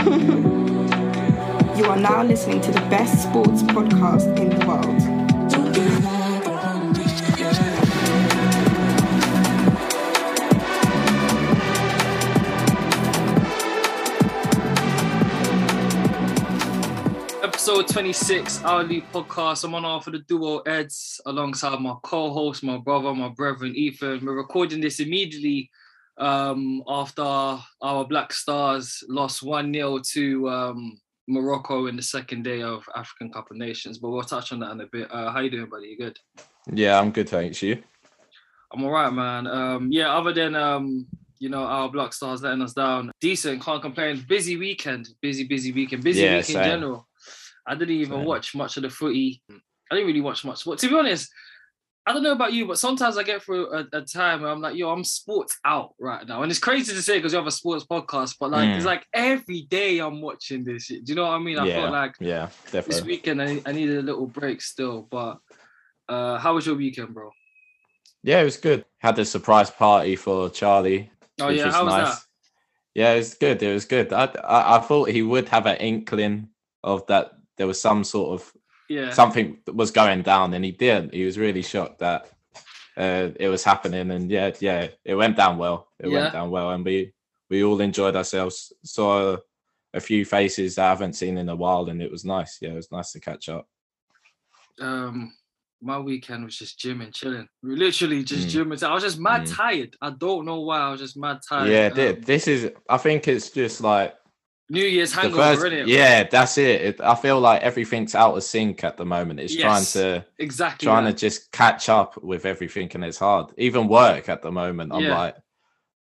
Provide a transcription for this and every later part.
you are now listening to the best sports podcast in the world. Episode 26, Our League Podcast. I'm on off for the duo Eds alongside my co-host, my brother, my brethren, Ethan. We're recording this immediately um, after our Black Stars lost 1-0 to um, Morocco in the second day of African Cup of Nations. But we'll touch on that in a bit. Uh, how you doing, buddy? You good? Yeah, I'm good, thanks. You? I'm all right, man. Um, yeah, other than um, you know our Black Stars letting us down, decent. Can't complain. Busy weekend, busy, busy weekend, busy Yeah, week in general. I didn't even Same. watch much of the footy. I didn't really watch much. But to be honest, I don't know about you, but sometimes I get through a, a time where I'm like, yo, I'm sports out right now. And it's crazy to say because you have a sports podcast, but like, it's Mm. like every day I'm watching this shit. Do you know what I mean? I yeah, felt like yeah, definitely. this weekend I, I needed a little break still. But uh, how was your weekend, bro? Yeah, it was good. Had a surprise party for Charlie. Oh, yeah. was How was nice. that? Yeah, it was good. It was good. I, I I thought he would have an inkling of that there was some sort of Yeah. something was going down, and he didn't. He was really shocked that uh, it was happening, and yeah, yeah, it went down well. It Yeah. went down well, and we we all enjoyed ourselves. Saw a few faces I haven't seen in a while, and it was nice. Yeah, it was nice to catch up. um my weekend was just gym and chilling. Literally just Mm. gym and I was just mad Mm. tired. I don't know why. I was just mad tired. yeah, Um, this is. I think it's just like New Year's hangover, first. innit? Yeah, that's it. it. I feel like everything's out of sync at the moment. It's Yes, trying to Exactly. trying that. to just catch up with everything, and it's hard. Even work at the moment, I'm Yeah. like,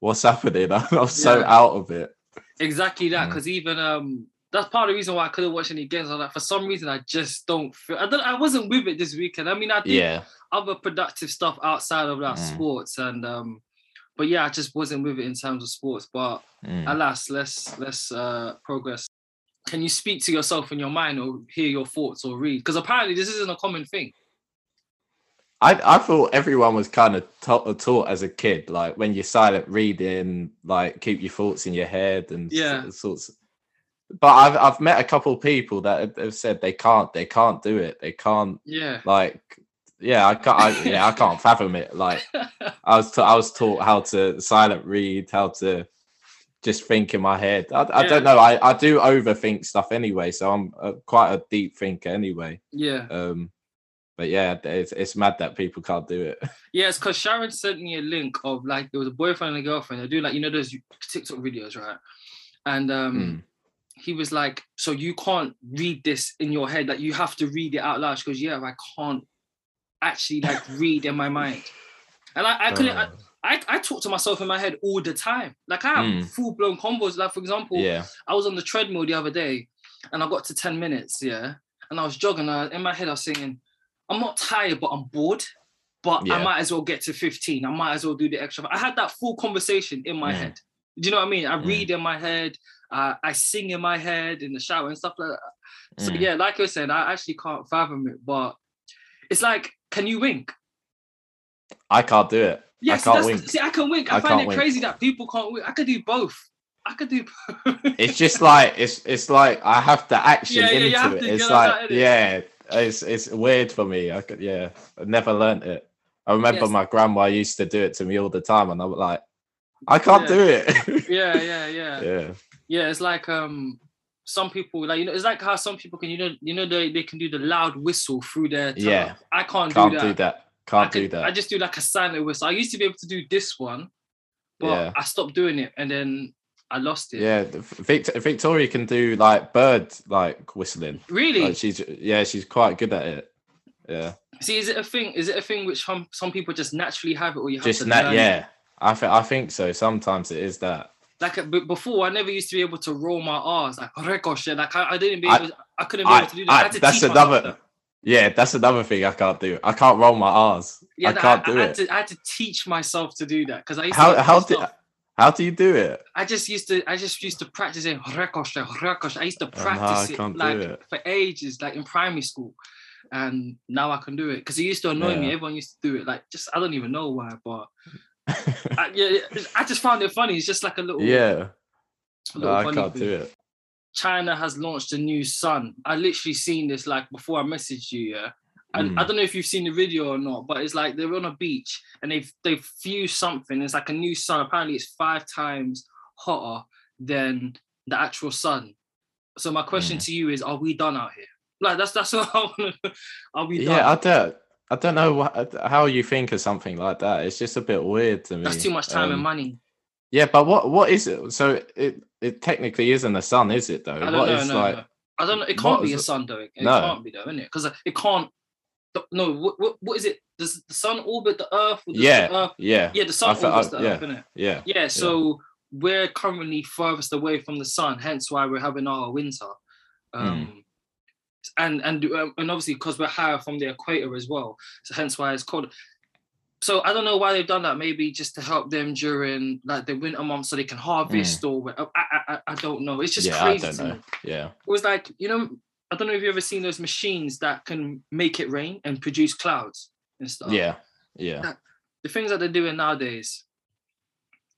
what's happening? I'm so out of it. Exactly that. Mm. Because even um that's part of the reason why I couldn't watch any games. I was like, for some reason I just don't feel I don't I wasn't with it this weekend. I mean I did Yeah, other productive stuff outside of that Mm. sports and um but yeah, I just wasn't with it in terms of sports. But Mm. alas, let's let's uh progress. Can you speak to yourself in your mind or hear your thoughts or read? Because apparently this isn't a common thing. I I thought everyone was kind of taught, taught as a kid, like when you're silent reading, like keep your thoughts in your head and s- Yeah. sorts. But I've I've met a couple of people that have- have said they can't they can't do it they can't Yeah. like yeah I can't I, yeah I can't fathom it like I was ta- I was taught how to silent read how to just think in my head I, I Yeah. don't know I, I do overthink stuff anyway so I'm uh, quite a deep thinker anyway yeah. um but yeah it's, it's mad that people can't do it Yeah, it's because Sharon sent me a link of like there was a boyfriend and a girlfriend. They do like you know those TikTok videos, right? And um Mm. he was like, "So you can't read this in your head. Like you have to read it out loud." She goes, "Yeah, I can't actually like read in my mind." And I, I couldn't. Uh, I, I talk to myself in my head all the time. Like I have Mm. full blown combos. Like for example, yeah I was on the treadmill the other day and I got to 10 minutes, yeah. And I was jogging. And in my head, I was saying, I'm not tired, but I'm bored. But I might as well get to 15. I might as well do the extra. I had that full conversation in my Mm. head. Do you know what I mean? I Mm. read in my head, uh, I sing in my head in the shower and stuff like that. So Mm. yeah, like you're saying, I actually can't fathom it. But it's like, can you wink? I can't do it Yes, can't wink. see, I can wink. I, I find it wink. crazy that people can't wink. I could do both. I could do both. it's just like it's it's like I have to action Yeah, yeah, into have it. It's like yeah, it's it's weird for me. I could yeah, I never learned it. I remember Yes. my grandma used to do it to me all the time, and I was like, I can't Yeah. do it. yeah, yeah, yeah. yeah, Yeah, it's like um some people like you know it's like how some people can you know you know they, they can do the loud whistle through their tongue. Yeah. I can't, can't do that. do that. I, Can't can, do that. I just do like a silent whistle. I used to be able to do this one, but Yeah. I stopped doing it and then I lost it. yeah, the- Vict- Victoria can do like bird like whistling. Really? Like she's yeah, she's quite good at it. Yeah, See, is it a thing? Is it a thing which some some people just naturally have it, or you have just to it? Yeah, I think I think so. Sometimes it is that. Like before, I never used to be able to roll my R's like ricochet. Like I, I didn't be I- able. I, couldn't be I- able to do that. I, I- had to that's another- that. Yeah, that's another thing I can't do. I can't roll my R's. Yeah, I can't I, do I it. had to, I had to teach myself to do that because I used to how get how do how do you do it? I just used to I just used to practice it ricochet, ricochet. I used to Oh, no, I practice it like it. for ages, like in primary school. And now I can do it because it used to annoy me. Everyone used to do it. Like just I don't even know why, but I, yeah, I just found it funny. It's just like a little yeah, a no, little I can't thing. do it. China has launched a new sun. I literally seen this like before I messaged you, yeah. And Mm. I don't know if you've seen the video or not, but it's like they're on a beach and they've they've fused something. It's like a new sun. Apparently, it's five times hotter than the actual sun. So my question Mm. to you is: Are we done out here? Like that's that's what I want. Are we Done? Yeah, I done? I don't know what, how you think of something like that. It's just a bit weird to me. that's too much time and Um, money. Yeah, but what what is it? So it it technically isn't the sun, is it though? I don't What know. is no, like? no. I don't know. It can't be a it? sun though. It No. can't be though, isn't it? Because it can't. No. What, what, what is it? Does the sun orbit the Earth? Or does Yeah, The Earth, yeah, yeah, the sun I- orbits the yeah. Earth, innit? yeah, Yeah, so we're currently furthest away from the sun, hence why we're having our winter. Hmm. Um, And and um, and obviously because we're higher from the equator as well, so hence why it's called. So I don't know why they've done that. Maybe just to help them during like the winter months, so they can harvest or I, I I don't know. It's just yeah. I don't know. Yeah, It was like you know I don't know if you've ever seen those machines that can make it rain and produce clouds and stuff yeah, yeah. the things that they're doing nowadays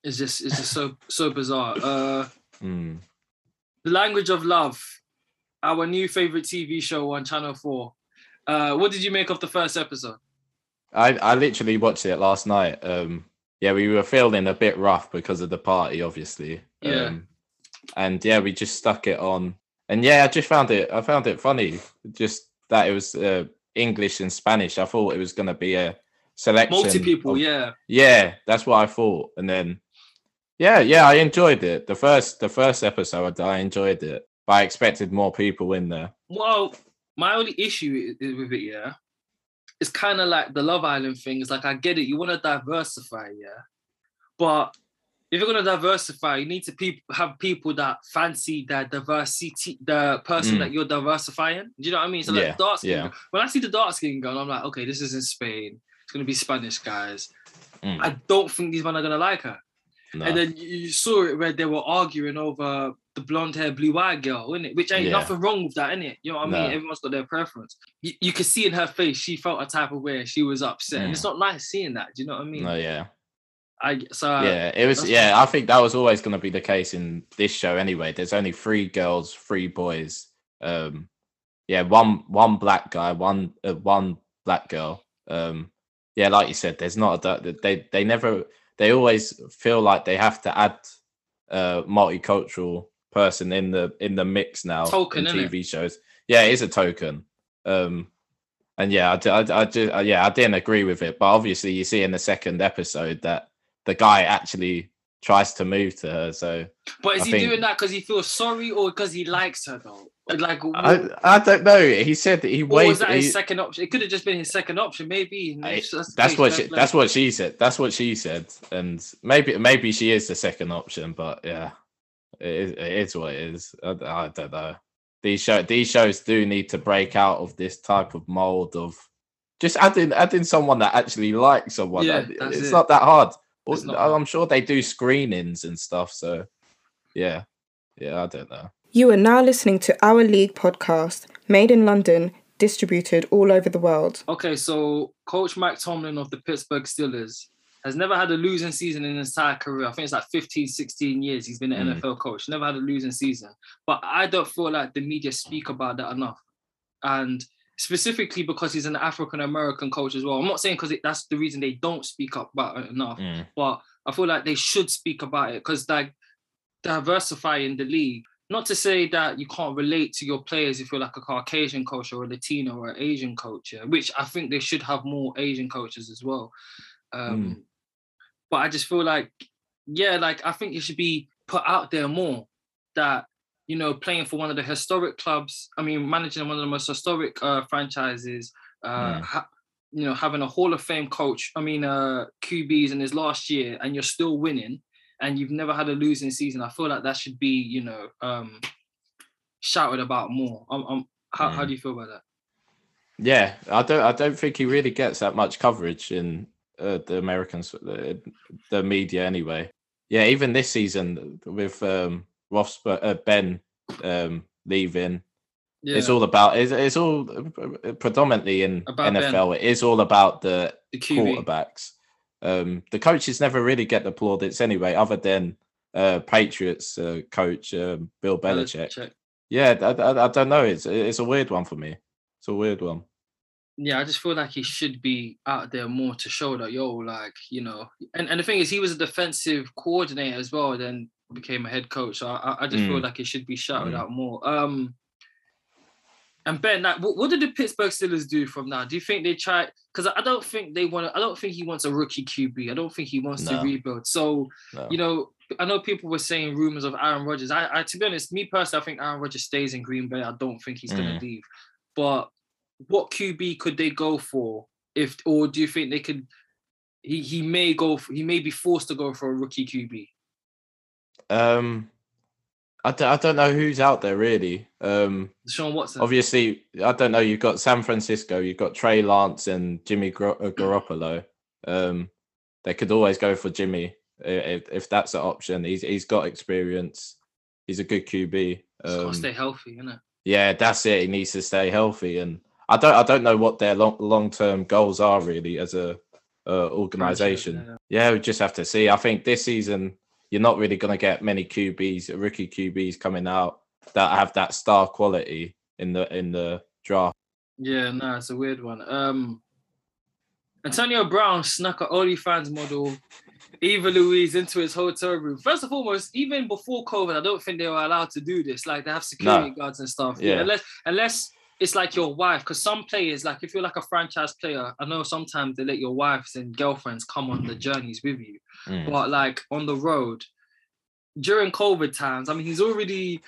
is just is just so so bizarre. Uh Mm. The Language of Love, our new favorite TV show on Channel 4. Uh what did you make of the first episode? I I literally watched it last night. Um, yeah, we were feeling a bit rough because of the party, obviously. Yeah. Um, and yeah, we just stuck it on, and yeah, I just found it. I found it funny, just that it was uh, English and Spanish. I thought it was gonna be a selection. Multi people, of- yeah. Yeah, that's what I thought. And then, yeah, yeah, I enjoyed it. The first, the first episode, I enjoyed it, but I expected more people in there. Well, my only issue with it, yeah, it's kind of like the Love Island thing. It's like I get it, you want to diversify, yeah, but if you're gonna diversify, you need to peop- have people that fancy that diversity, the person Mm. that you're diversifying. Do you know what I mean? So like Yeah, dark skin. yeah. When I see the dark skin girl, I'm like, okay, this is in Spain. It's gonna be Spanish guys. Mm, I don't think these men are gonna like her. No. And then you saw it where they were arguing over the blonde hair, blue eyed girl, innit? Which ain't Yeah. nothing wrong with that, innit? You know what I No. mean? Everyone's got their preference. You, you could see in her face, she felt a type of way. She was upset. It's not nice seeing that. Do you know what I mean? Mm. no, yeah. I so uh, yeah, it was. Yeah, I think that was always going to be the case in this show anyway. There's only three girls, three boys. Um, yeah, one one black guy, one uh, one black girl. Um, yeah, like you said, there's not a they they never they always feel like they have to add a multicultural person in the in the mix now Token, in? TV shows. Yeah, it is a token. Um, and yeah, I, I, I, ju- uh, yeah, I didn't agree with it, but obviously you see in the second episode that the guy actually tries to move to her. So but is I he think- doing that because he feels sorry or because he likes her though? Like I, I don't know. He said that he was that his he- second option? It could have just been his second option, maybe. I- that's what she, that's what she said. That's what she said, and maybe maybe she is the second option, but yeah, it is, it is what it is. I, I don't know. These show these shows do need to break out of this type of mold of just adding adding someone that actually likes someone. Yeah, That- it's it. not that hard. Not I'm hard. sure they do screenings and stuff. So yeah, yeah, I don't know. You are now listening to Our League podcast, made in London, distributed all over the world. Okay, so Coach Mike Tomlin of the Pittsburgh Steelers has never had a losing season in his entire career. I think it's like 15, 16 years he's been an Mm. NFL coach. Never had a losing season. But I don't feel like the media speak about that enough. And specifically because he's an African American coach as well. I'm not saying because that's the reason they don't speak up about it enough, Mm. but I feel like they should speak about it because like diversifying the league. Not to say that you can't relate to your players if you're like a Caucasian coach or a Latino or an Asian coach, yeah, which I think they should have more Asian coaches as well. Um, But I just feel like, yeah, like I think it should be put out there more that you know playing for one of the historic clubs. I mean, managing one of the most historic uh, franchises. Uh, Mm. ha- you know, having a Hall of Fame coach. I mean, uh, QBs in his last year, and you're still winning, and you've never had a losing season. I feel like that should be, you know, um, shouted about more. Um, um, how, how Mm. do you feel about that? Yeah, I don't. I don't think he really gets that much coverage in uh, the Americans, the, the media anyway. Yeah, even this season with um, Ross, uh, Ben um, leaving, Yeah, it's all about. It's, it's all uh, predominantly in About Ben. NFL. It is all about the the quarterbacks. Um, the coaches never really get the plaudits anyway, other than uh, Patriots uh, coach um, Bill Belichick. Belichick. yeah, I, I, I don't know. It's it's a weird one for me. It's a weird one. Yeah, I just feel like he should be out there more to show that yo, like you know, and, and the thing is, he was a defensive coordinator as well. Then became a head coach. So I, I just feel Mm. like he should be shouted Mm. out more. Um, and Ben, like, what, what did the Pittsburgh Steelers do from now? Do you think they try? Because I don't think they want. to I don't think he wants a rookie QB. I don't think he wants to rebuild. So No. you know, I know people were saying rumors of Aaron Rodgers. I, I to be honest, me personally, I think Aaron Rodgers stays in Green Bay. I don't think he's Mm. leave. But what QB could they go for? If or do you think they could? He he may go. For, he may be forced to go for a rookie QB. Um, I don't, know who's out there really. Um, Sean Watson. obviously, I don't know. You've got San Francisco, you've got Trey Lance and Jimmy Gro- uh, Garoppolo. Um, they could always go for Jimmy if, if that's an option. He's he's got experience. He's a good QB. Um, stay healthy, innit? yeah, that's it. He needs to stay healthy, and I don't I don't know what their long long term goals are really as a uh, organization. yeah. Yeah, we just have to see. I think this season you're not really going to get many QBs, rookie QBs coming out that have that star quality in the in the draft. Yeah, no, it's a weird one. Um, Antonio Brown snuck an OnlyFans model, Eva Louise, into his hotel room. First and foremost, even before COVID, I don't think they were allowed to do this. Like they have security guards and stuff. Yeah. Yeah. unless unless it's like your wife, because some players, like if you're like a franchise player, I know sometimes they let your wives and girlfriends come on the journeys with you. Mm. but like on the road during COVID times, I mean, he's already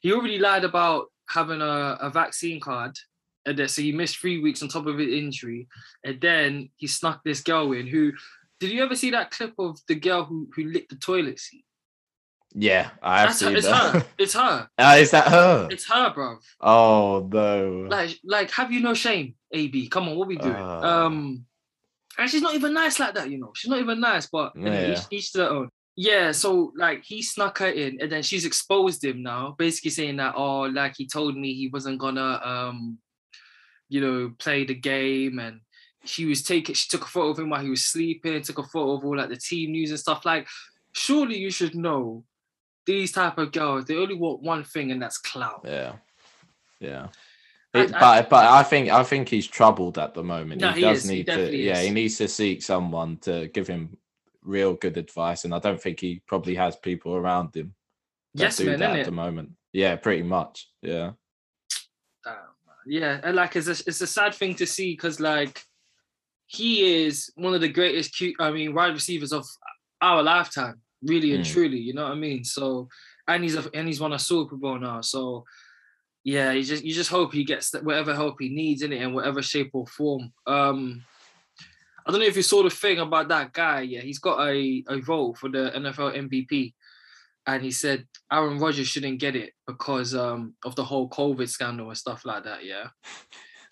he already lied about having a, a vaccine card, and then so he missed three weeks on top of his injury, and then he snuck this girl in. Who did you ever see that clip of the girl who who licked the toilet seat? Yeah, I have her, seen it's that. her. It's her. Ah, is that her? It's her, bro. Oh no. Like, like, have you no shame, AB? Come on, what we doing? Uh. um, and she's not even nice like that, you know. She's not even nice, but Yeah. each, each to their own. Yeah, so like he snuck her in, and then she's exposed him now, basically saying that, oh, like he told me he wasn't gonna, um, you know, play the game, and she was taking, she took a photo of him while he was sleeping, took a photo of all like the team news and stuff. Like, surely you should know these type of girls, they only want one thing, and that's clout. Yeah. Yeah. It- I- but but I think I think he's troubled at the moment. No, he he does is, he need to definitely yeah, is. he needs to seek someone to give him real good advice. And I don't think he probably has people around him that Yes, do man, that at the moment. Yeah, pretty much. Yeah. Damn. Yeah, and like it's a, it's a sad thing to see because like he is one of the greatest, Q, I mean, wide receivers of our lifetime, really and Mm. truly. You know what I mean? So, and he's a, and he's won a Super Bowl now. So, yeah, you just you just hope he gets whatever help he needs in it in whatever shape or form. Um, I don't know if you saw the thing about that guy. Yeah, he's got a, a vote for the NFL MVP, and he said Aaron Rodgers shouldn't get it because um, of the whole COVID scandal and stuff like that. Yeah,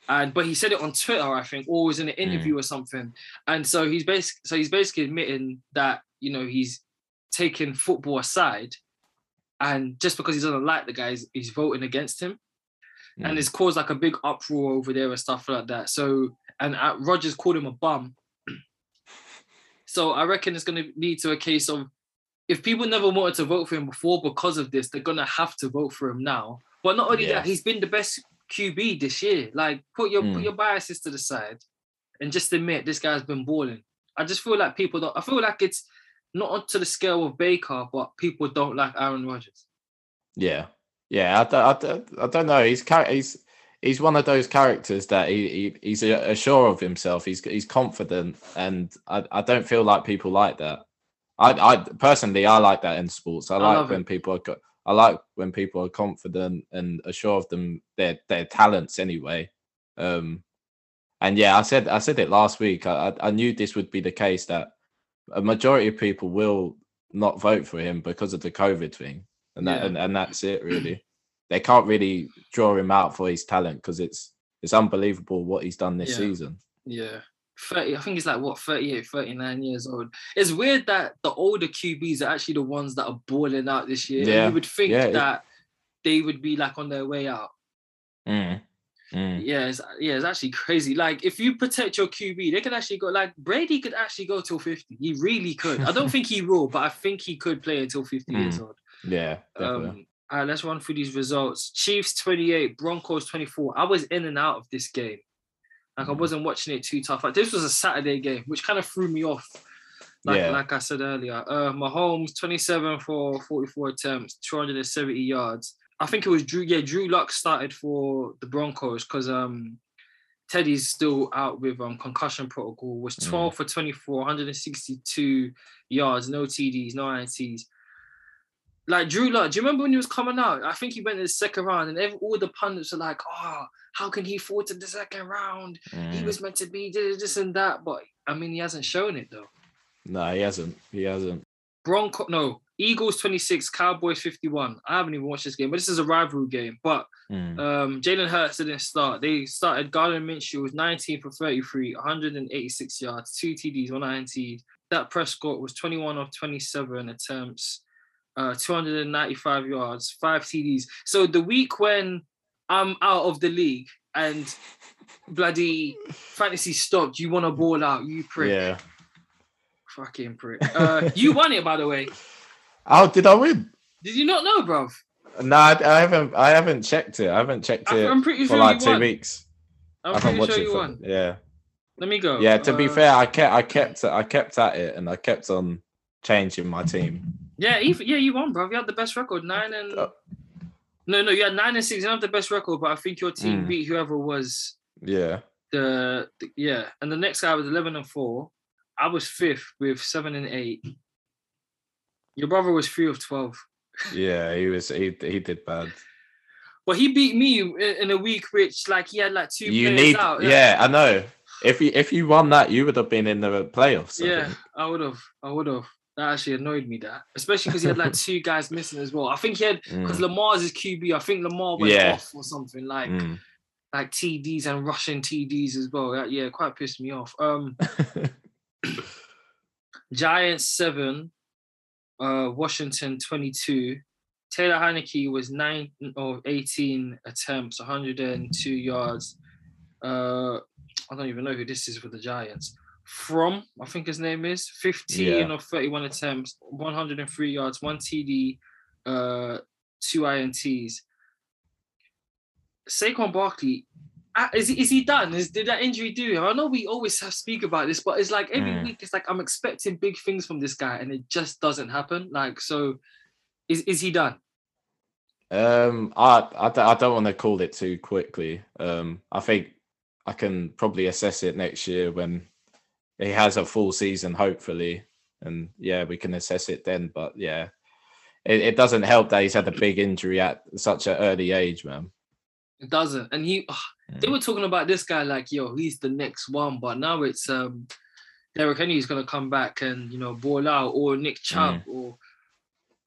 and but he said it on Twitter, I think, or was in an interview or something. And so he's basically so he's basically admitting that you know he's taking football aside, and just because he doesn't like the guy, he's, voting against him and Mm. it's caused like a big uproar over there and stuff like that. So and uh, Rodgers called him a bum. so I reckon it's going to lead to a case of if people never wanted to vote for him before because of this, they're going to have to vote for him now. But not only that, he's been the best QB this year. Like put your put Mm. your biases to the side and just admit this guy's been balling. I just feel like people don't. I feel like it's not to the scale of Baker, but people don't like Aaron Rodgers. Yeah, yeah. I don't, I don't, I don't know. He's he's he's one of those characters that he, he he's a, sure of himself. He's he's confident, and I, I don't feel like people like that. I I personally I like that in sports. I, like when it. people are I like when people are confident and are sure of them their their talents anyway. Um, and yeah, I said I said it last week. I I I knew this would be the case that a majority of people will not vote for him because of the COVID thing and that Yeah. and, and that's it really. They can't really draw him out for his talent because it's it's unbelievable what he's done this Yeah. season. Yeah. 30, I think he's like what 38, 39 years old. It's weird that the older QBs are actually the ones that are balling out this year. And Yeah, you would think yeah, it- that they would be like on their way out. Mm. Mm. Yeah, it's, yeah, it's actually crazy. Like if you protect your QB, they could actually go like Brady could actually go till 50. He really could. I don't think he will, but I think he could play until 50 years Mm, old. Yeah, definitely. Um, All right, let's run through these results. Chiefs 28, Broncos 24. I was in and out of this game. Like I Mm. wasn't watching it too tough. Like this was a Saturday game, which kind of threw me off. Like, Yeah. like I said earlier. Uh Mahomes 27 for 44 attempts, 270 yards. I think it was Drew. Yeah, Drew Lock started for the Broncos because um Teddy's still out with um concussion protocol. Was Mm. 12 for 24, 162 yards, no TDs, no INTs. Like Drew Lock, do you remember when he was coming out? I think he went in the second round, and every, all the pundits were like, "Oh, how can he fall to the second round? He Mm. was meant to be this, this and that." But I mean, he hasn't shown it though. No, he hasn't. He hasn't. Bronco, no, Eagles 26, Cowboys 51. I haven't even watched this game, but this is a rivalry game. But Mm. um, Jalen Hurts didn't start. They started Gardner Minshew was 19 for 33, 186 yards, two TDs, one INT. That Prescott was 21 of 27 attempts, uh, 295 yards, five TDs. So the week when I'm out of the league and bloody fantasy stopped, you want to ball out, you prick. Yeah. Fucking prick. Uh, you won it, by the way. Oh, did I win? Did you not know, bruv? No, I, I haven't. I haven't checked it. I haven't checked it I'm pretty for sure like two won. weeks. I'm I pretty sure you for. won. Yeah. Let me go. Yeah. To be Uh, fair, I kept. I kept. I kept at it, and I kept on changing my team. Yeah, even, yeah, you won, bro. You had the best record, nine and Uh, no, no, you had nine and six. You don't have the best record, but I think your team Mm. beat whoever was Yeah. the, the yeah. And the next guy was eleven and four. I was fifth with seven and eight. Your brother was three of twelve, Yeah. He was. He. He did bad. but he beat me in, a week which like he had like two. You players need. out. Yeah, I know. If you if you won that, you would have been in the playoffs. I Yeah, think. I would have. I would have. That actually annoyed me. That especially because he had like two guys missing as well. I think he had because Mm, Lamar's his QB. I think Lamar went Yeah. off or something like mm. like TDs and rushing TDs as well. That, yeah, quite pissed me off. Um, Giants seven, uh, Washington twenty two. Taylor Heinicke was nine or eighteen attempts, 102 yards. Uh, I don't even know who this is for the Giants. From I think his name is 15 Yeah. of 31 attempts, 103 yards, one TD, uh, two INTs. Saquon Barkley, is he, is he done? Is did that injury do him? I know we always have speak about this, but it's like every Mm. week it's like I'm expecting big things from this guy, and it just doesn't happen. Like so, is is he done? Um, I I, don't- I don't want to call it too quickly. Um, I think I can probably assess it next year when he has a full season, hopefully, and yeah, we can assess it then. But yeah, it, it doesn't help that he's had a big injury at such an early age, man. It doesn't, and he. ugh, they Mm. were talking about this guy like, yo, he's the next one, but now it's um, Derrick Henry's gonna come back and you know ball out, or Nick Chubb, or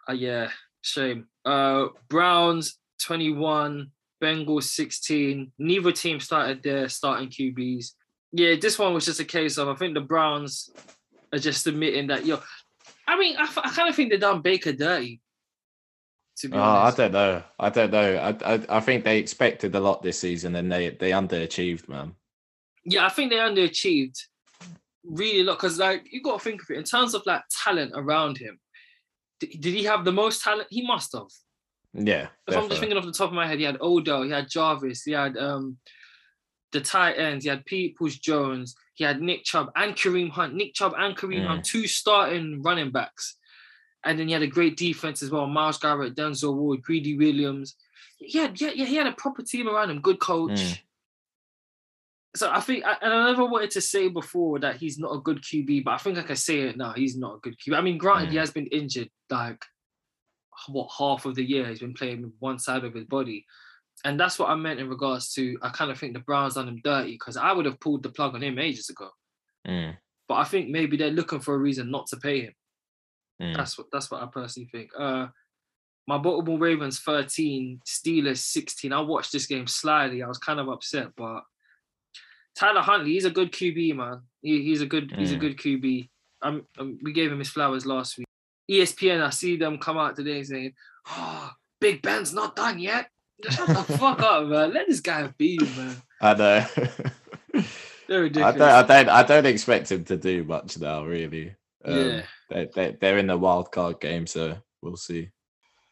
uh, yeah, shame. Uh, Browns twenty one, Bengals sixteen. Neither team started their starting QBs. Yeah, this one was just a case of I think the Browns are just admitting that yo. I mean, I, I kind of think they done Baker dirty. To be Oh, I don't know. I don't know. I, I I think they expected a lot this season and they they underachieved, man. yeah, I think they underachieved really a lot because like you got to think of it in terms of like talent around him. Did, did he have the most talent? He must have. Yeah, If I'm just thinking off the top of my head, he had Odell, he had Jarvis, he had um the tight ends, he had Peoples Jones, he had Nick Chubb and Kareem Hunt. Nick Chubb and Kareem Mm. Hunt, two starting running backs. And then he had a great defense as well. Myles Garrett, Denzel Ward, Greedy Williams. He had, yeah, yeah, he had a proper team around him, good coach. Mm. So I think, I- and I never wanted to say before that he's not a good QB, but I think I can say it now. He's not a good QB. I mean, granted, he Mm. has been injured like what half of the year. He's been playing with one side of his body, and that's what I meant in regards to. I kind of think the Browns done him dirty because I would have pulled the plug on him ages ago. Mm, But I think maybe they're looking for a reason not to pay him. Mm. That's what that's what I personally think. Uh, my Baltimore Ravens 13, Steelers 16. I watched this game slyly. I was kind of upset, but Tyler Huntley, he's a good QB, man. He, he's a good he's a Mm. good QB. Um, um, we gave him his flowers last week. ESPN, I see them come out today saying, "Oh, Big Ben's not done yet." Shut the fuck up, man. Let this guy be, man. I know. They're I don't, I don't, I don't expect him to do much now. Really, um, yeah. They, they, they're in the wild card game, so we'll see.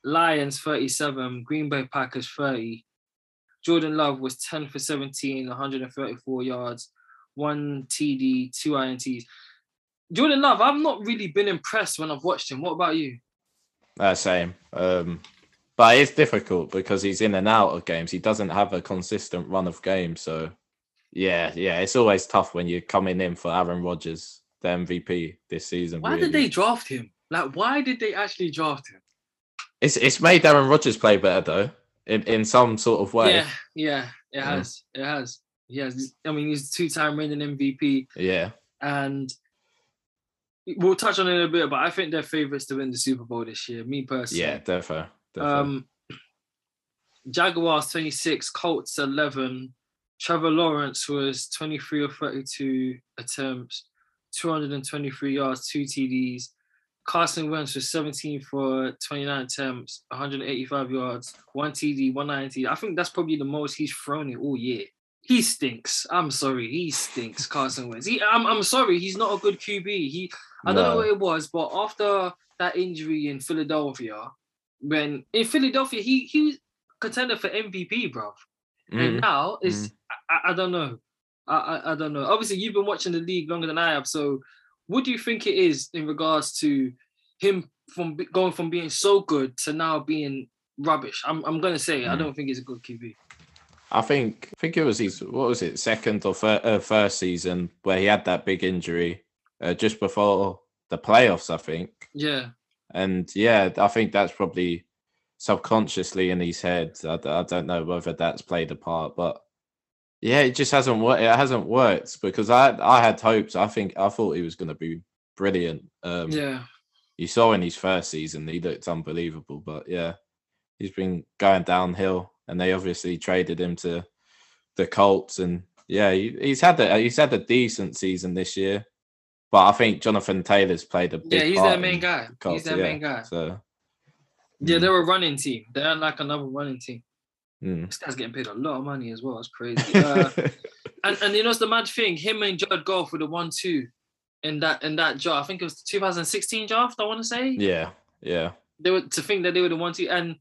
Lions 37, Green Bay Packers 30. Jordan Love was 10 for 17, 134 yards, one TD, two INTs. Jordan Love, I've not really been impressed when I've watched him. What about you? Uh, same. Um, but it's difficult because he's in and out of games. He doesn't have a consistent run of games. So, yeah, yeah, it's always tough when you're coming in for Aaron Rodgers, the MVP this season. Why really. did they draft him? Like, why did they actually draft him? It's it's made Aaron Rodgers play better though, in, in some sort of way. Yeah, yeah, it Yeah. has. It has. He has. I mean, he's two-time reigning MVP, Yeah. and we'll touch on it in a bit. But I think they're favorites to win the Super Bowl this year. Me personally. Yeah, defo. defo. Um, Jaguars 26, Colts 11. Trevor Lawrence was 23 or 32 attempts, 223 yards, two TDs. Carson Wentz was 17 for 29 attempts, 185 yards, one TD, 190. I think that's probably the most he's thrown it all year. He stinks. I'm sorry. He stinks, Carson Wentz. He, I'm, I'm sorry. He's not a good QB. He, I don't know what it was, but after that injury in Philadelphia, when in Philadelphia, he he was contender for MVP, bro. And Mm. now it's I, I don't know. I, I I don't know. Obviously, you've been watching the league longer than I have. So, what do you think it is in regards to him from going from being so good to now being rubbish? I'm I'm gonna say I Mm. don't think he's a good QB. I think I think it was his what was it second or uh, first season where he had that big injury uh, just before the playoffs, I think. Yeah, And yeah, I think that's probably subconsciously in his head. I don't know whether that's played a part, but yeah, it just hasn't worked. It hasn't worked because I I had hopes. I think I thought he was going to be brilliant. Um, yeah. you saw in his first season he looked unbelievable, but yeah, he's been going downhill, and they obviously traded him to the Colts, and yeah, he, he's had a he's had a decent season this year, but I think Jonathan Taylor's played a big Yeah, he's part their main guy. the He's Colts, their yeah, main guy. So Yeah, mm, they're a running team. They're like another running team. Mm. This guy's getting paid a lot of money as well. It's crazy. Uh, and and you know it's the mad thing. Him and Jared Goff were the one two in that in that draft. I think it was the 2016 draft. I want to say. yeah, yeah, They were to think that they were the one two, and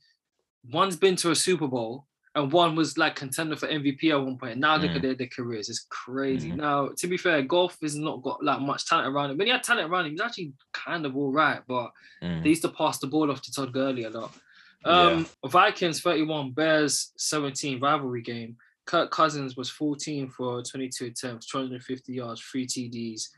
one's been to a Super Bowl, and one was like contender for MVP at one point. Now look Mm. at their, their careers. It's crazy. Mhm. Now, to be fair, Goff has not got like much talent around him. When he had talent around him, he's actually kind of all right, but mm, they used to pass the ball off to Todd Gurley a lot. Yeah. Um, Vikings 31, Bears 17, rivalry game. Kirk Cousins was 14 for 22 attempts, 250 yards, three TDs.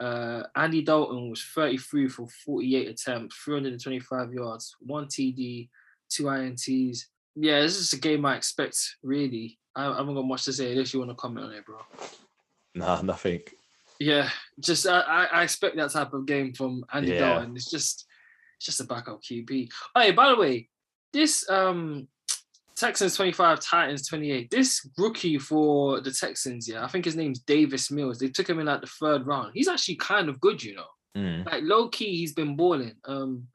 Uh, Andy Dalton was 33 for 48 attempts, 325 yards, one TD, two INTs. Yeah, this is a game I expect, really. I, I haven't got much to say unless you want to comment on it, bro. nah, nothing. Yeah, just I, I I expect that type of game from Andy Yeah. Dalton. It's just it's just a backup QB. Hey, by the way, this um Texans 25, Titans 28. This rookie for the Texans, yeah, I think his name's Davis Mills. They took him in like the third round. He's actually kind of good, you know. Mm, Like low key, he's been balling. Um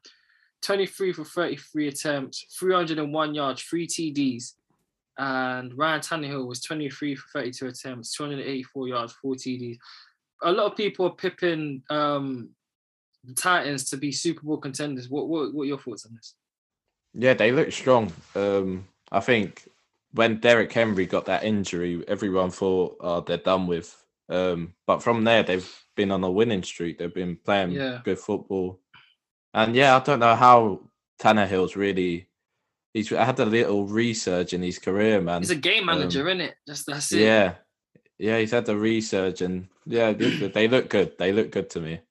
23 for 33 attempts, 301 yards, three TDs. And Ryan Tannehill was 23 for 32 attempts, 284 yards, four TDs. A lot of people are pipping um, the Titans to be Super Bowl contenders. What, what, what are your thoughts on this? Yeah, they look strong. Um, I think when Derrick Henry got that injury, everyone thought, "Oh, they're done with." Um, but from there, they've been on a winning streak. They've been playing Yeah. good football, and yeah, I don't know how Tannehill's really. He's had a little resurge in his career, man. He's a game manager, um, innit? Just that's it. yeah, yeah, he's had the resurge, and yeah, they look good. They look good to me.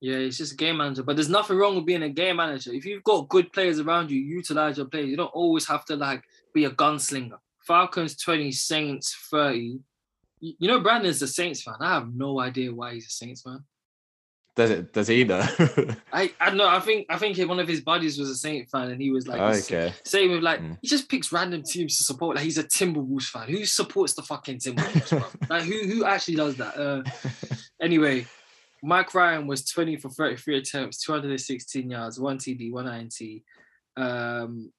Yeah, it's just a game manager. But there's nothing wrong with being a game manager. If you've got good players around you, utilize your players. You don't always have to like be a gunslinger. Falcons 20, Saints 30. You know Brandon's a Saints fan. I have no idea why he's a Saints fan. Does it? Does he know? I I don't know. I think I think one of his buddies was a Saints fan, and he was like, okay. same with like Mm. he just picks random teams to support. Like he's a Timberwolves fan. Who supports the fucking Timberwolves? bro? like who who actually does that? Uh, anyway, Mike Ryan was 20 for 33 attempts, 216 yards, one TD, one INT. Um,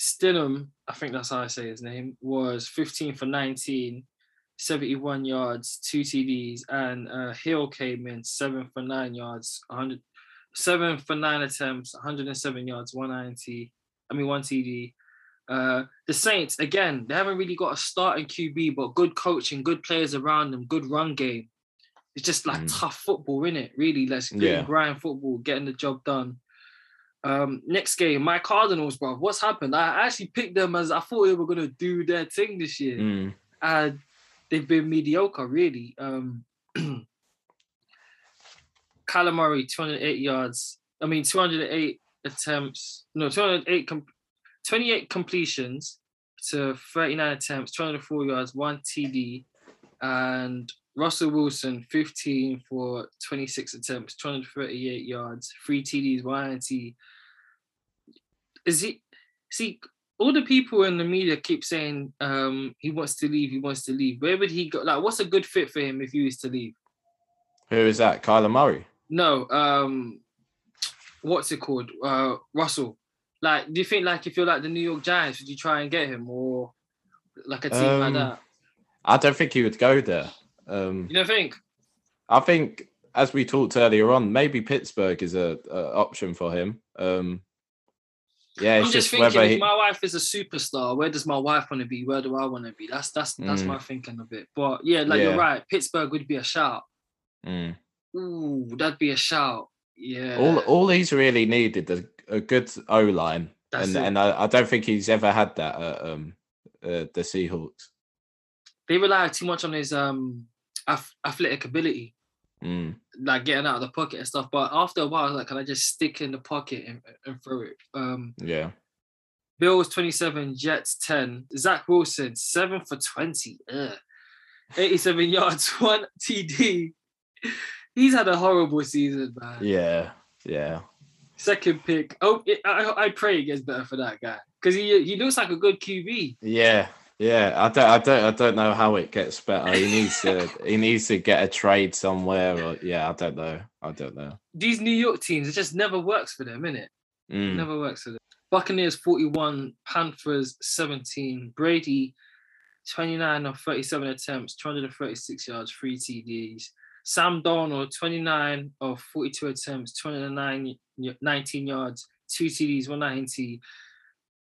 Stidham, I think that's how I say his name, was 15 for 19, 71 yards, two TDs, and uh, Hill came in seven for nine yards, 100, seven for nine attempts, 107 yards, one INT. I mean, one TD. Uh, the Saints again, they haven't really got a starting QB, but good coaching, good players around them, good run game. It's just like Mm. tough football, innit? Really, let's Yeah. grind football, getting the job done. Um, next game, my Cardinals, bro. What's happened? I actually picked them as I thought they were gonna do their thing this year, Mm. and they've been mediocre, really. Um, Murray, 208 yards. I mean, 208 attempts. No, 208, com- 28 completions to 39 attempts, 204 yards, one TD. And Russell Wilson, 15 for 26 attempts, 238 yards, three TDs, one INT. Is he, see, all the people in the media keep saying um, he wants to leave, he wants to leave. Where would he go? Like, what's a good fit for him if he was to leave? Who is that? Kyler Murray. No, um, what's it called? Uh, Russell. Like, do you think like if you're like the New York Giants, would you try and get him or like a team like Um, that? I don't think he would go there. Um, You don't think? I think, as we talked earlier on, maybe Pittsburgh is a, a option for him. Um, yeah, it's I'm just just, thinking whether if my wife is a superstar, where does my wife want to be? Where do I want to be? That's that's that's Mm. my thinking of it. But yeah, like you're right. Pittsburgh would be a shout. Mm. Ooh, that'd be a shout. Yeah. All all he's really needed a, a good O line, and it. and I, I don't think he's ever had that at um, uh, the Seahawks. they rely too much on his um athletic ability. Mm. like getting out of the pocket and stuff. But after a while, I was like, can I just stick in the pocket and, and throw it? Um, Yeah, Bills 27, Jets 10. Zach Wilson, 7 for 20. Ugh. 87 yards, 1 TD. He's had a horrible season, man. yeah, yeah. Second pick. Oh, it, I, I pray it gets better for that guy because he he looks like a good QB. Yeah, yeah. I don't, I don't, I don't know how it gets better. He needs to, he needs to get a trade somewhere. Or yeah, I don't know. I don't know. These New York teams, it just never works for them, innit? Mm. Never works for them. Buccaneers 41, Panthers 17, Brady 29 of 37 attempts, 236 yards, three TDs. Sam Darnold 29 of 42 attempts, 209 19 yards, two TDs, 190.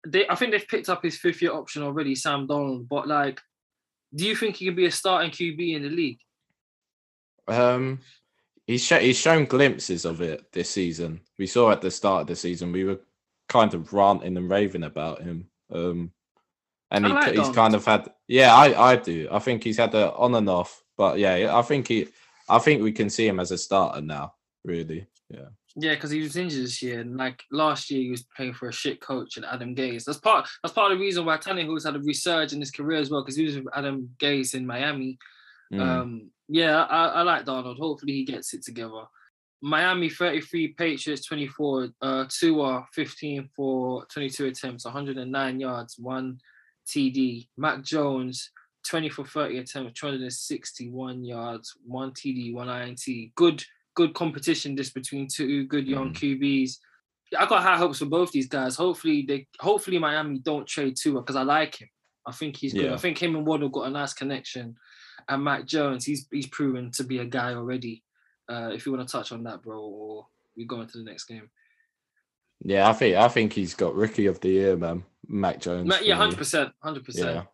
They, I think they've picked up his fifth year option already, Sam Darnold. But like, do you think he can be a starting QB in the league? Um, he's sho- he's shown glimpses of it this season. We saw at the start of the season we were kind of ranting and raving about him. Um, and he, like he's Darnold. kind of had yeah, I I do. I think he's had a on and off, but yeah, I think he, I think we can see him as a starter now. Really, yeah. Yeah, because he was injured this year, and like last year, he was playing for a shit coach and Adam Gase. That's part. That's part of the reason why Tannehill's had a resurge in his career as well, because he was with Adam Gase in Miami. Mm. Um, yeah, I, I like Darnold. Hopefully, he gets it together. Miami 33, Patriots 24, uh, Tua 15 for 22 attempts, 109 yards, one TD. Mac Jones 20 for 30 attempts, 261 yards, one TD, one INT. Good, good competition this between two good young QBs. I got high hopes for both these guys. Hopefully, they hopefully Miami don't trade Tua because I like him. I think he's good. Yeah. I think him and Waddle got a nice connection. And Mac Jones, he's he's proven to be a guy already. Uh, if you want to touch on that, bro, or we go into the next game. Yeah, I think I think he's got rookie of the year, man. Mac Jones. Ma- yeah, hundred percent, hundred percent,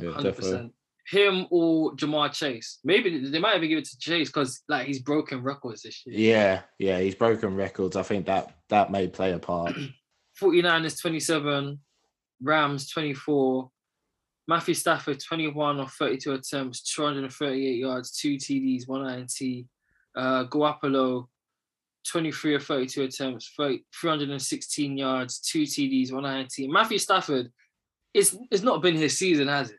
hundred definitely. percent. Him or Ja'Marr Chase? Maybe they might even give it to Chase because like he's broken records this year. Yeah, yeah, he's broken records. I think that that may play a part. 49 is 27, Rams 24, Matthew Stafford 21 of 32 attempts, 238 yards, two TDs, one INT. Uh, Garoppolo 23 of 32 attempts, 30 316 yards, two TDs, one INT. Matthew Stafford, it's it's not been his season, has it?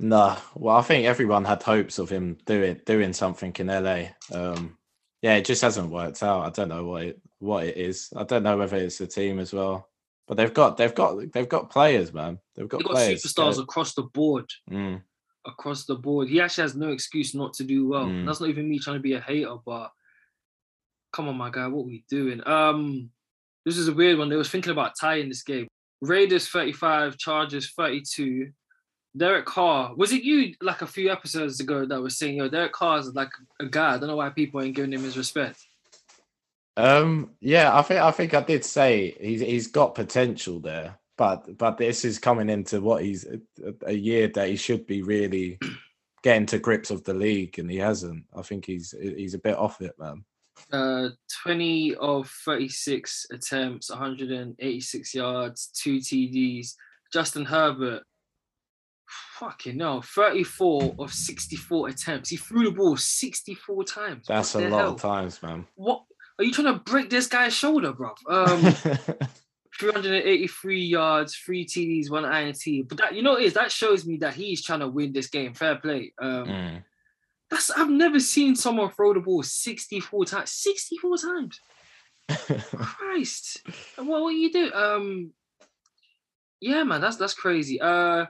No, well, I think everyone had hopes of him doing doing something in LA. Um, yeah, it just hasn't worked out. I don't know what it what it is. I don't know whether it's the team as well. But they've got they've got they've got players, man. They've got, They've got players. superstars across the board. Mm, across the board. He actually has no excuse not to do well. Mm. That's not even me trying to be a hater, but come on, my guy, what we doing? Um, this is a weird one. They was thinking about tying this game. Raiders 35, Chargers 32. Derek Carr, was it you like a few episodes ago that was saying, yo, Derek Carr is like a guy. I don't know why people ain't giving him his respect. Um, yeah, I think I think I did say he's he's got potential there, but but this is coming into what he's a, a year that he should be really getting to grips of the league, and he hasn't. I think he's he's a bit off it, man. Uh, 20 of 36 attempts, 186 yards, two TDs. Justin Herbert, fucking no, 34 of 64 attempts. He threw the ball 64 times. That's What a lot hell? of times, man. What are you trying to break this guy's shoulder, bro? Um, 383 yards, three TDs, one INT. But that you know is that shows me that he's trying to win this game. Fair play. Um, Mm. that's I've never seen someone throw the ball 64 times. 64 times. Christ. And What what you do? Um yeah, man, that's that's crazy. Uh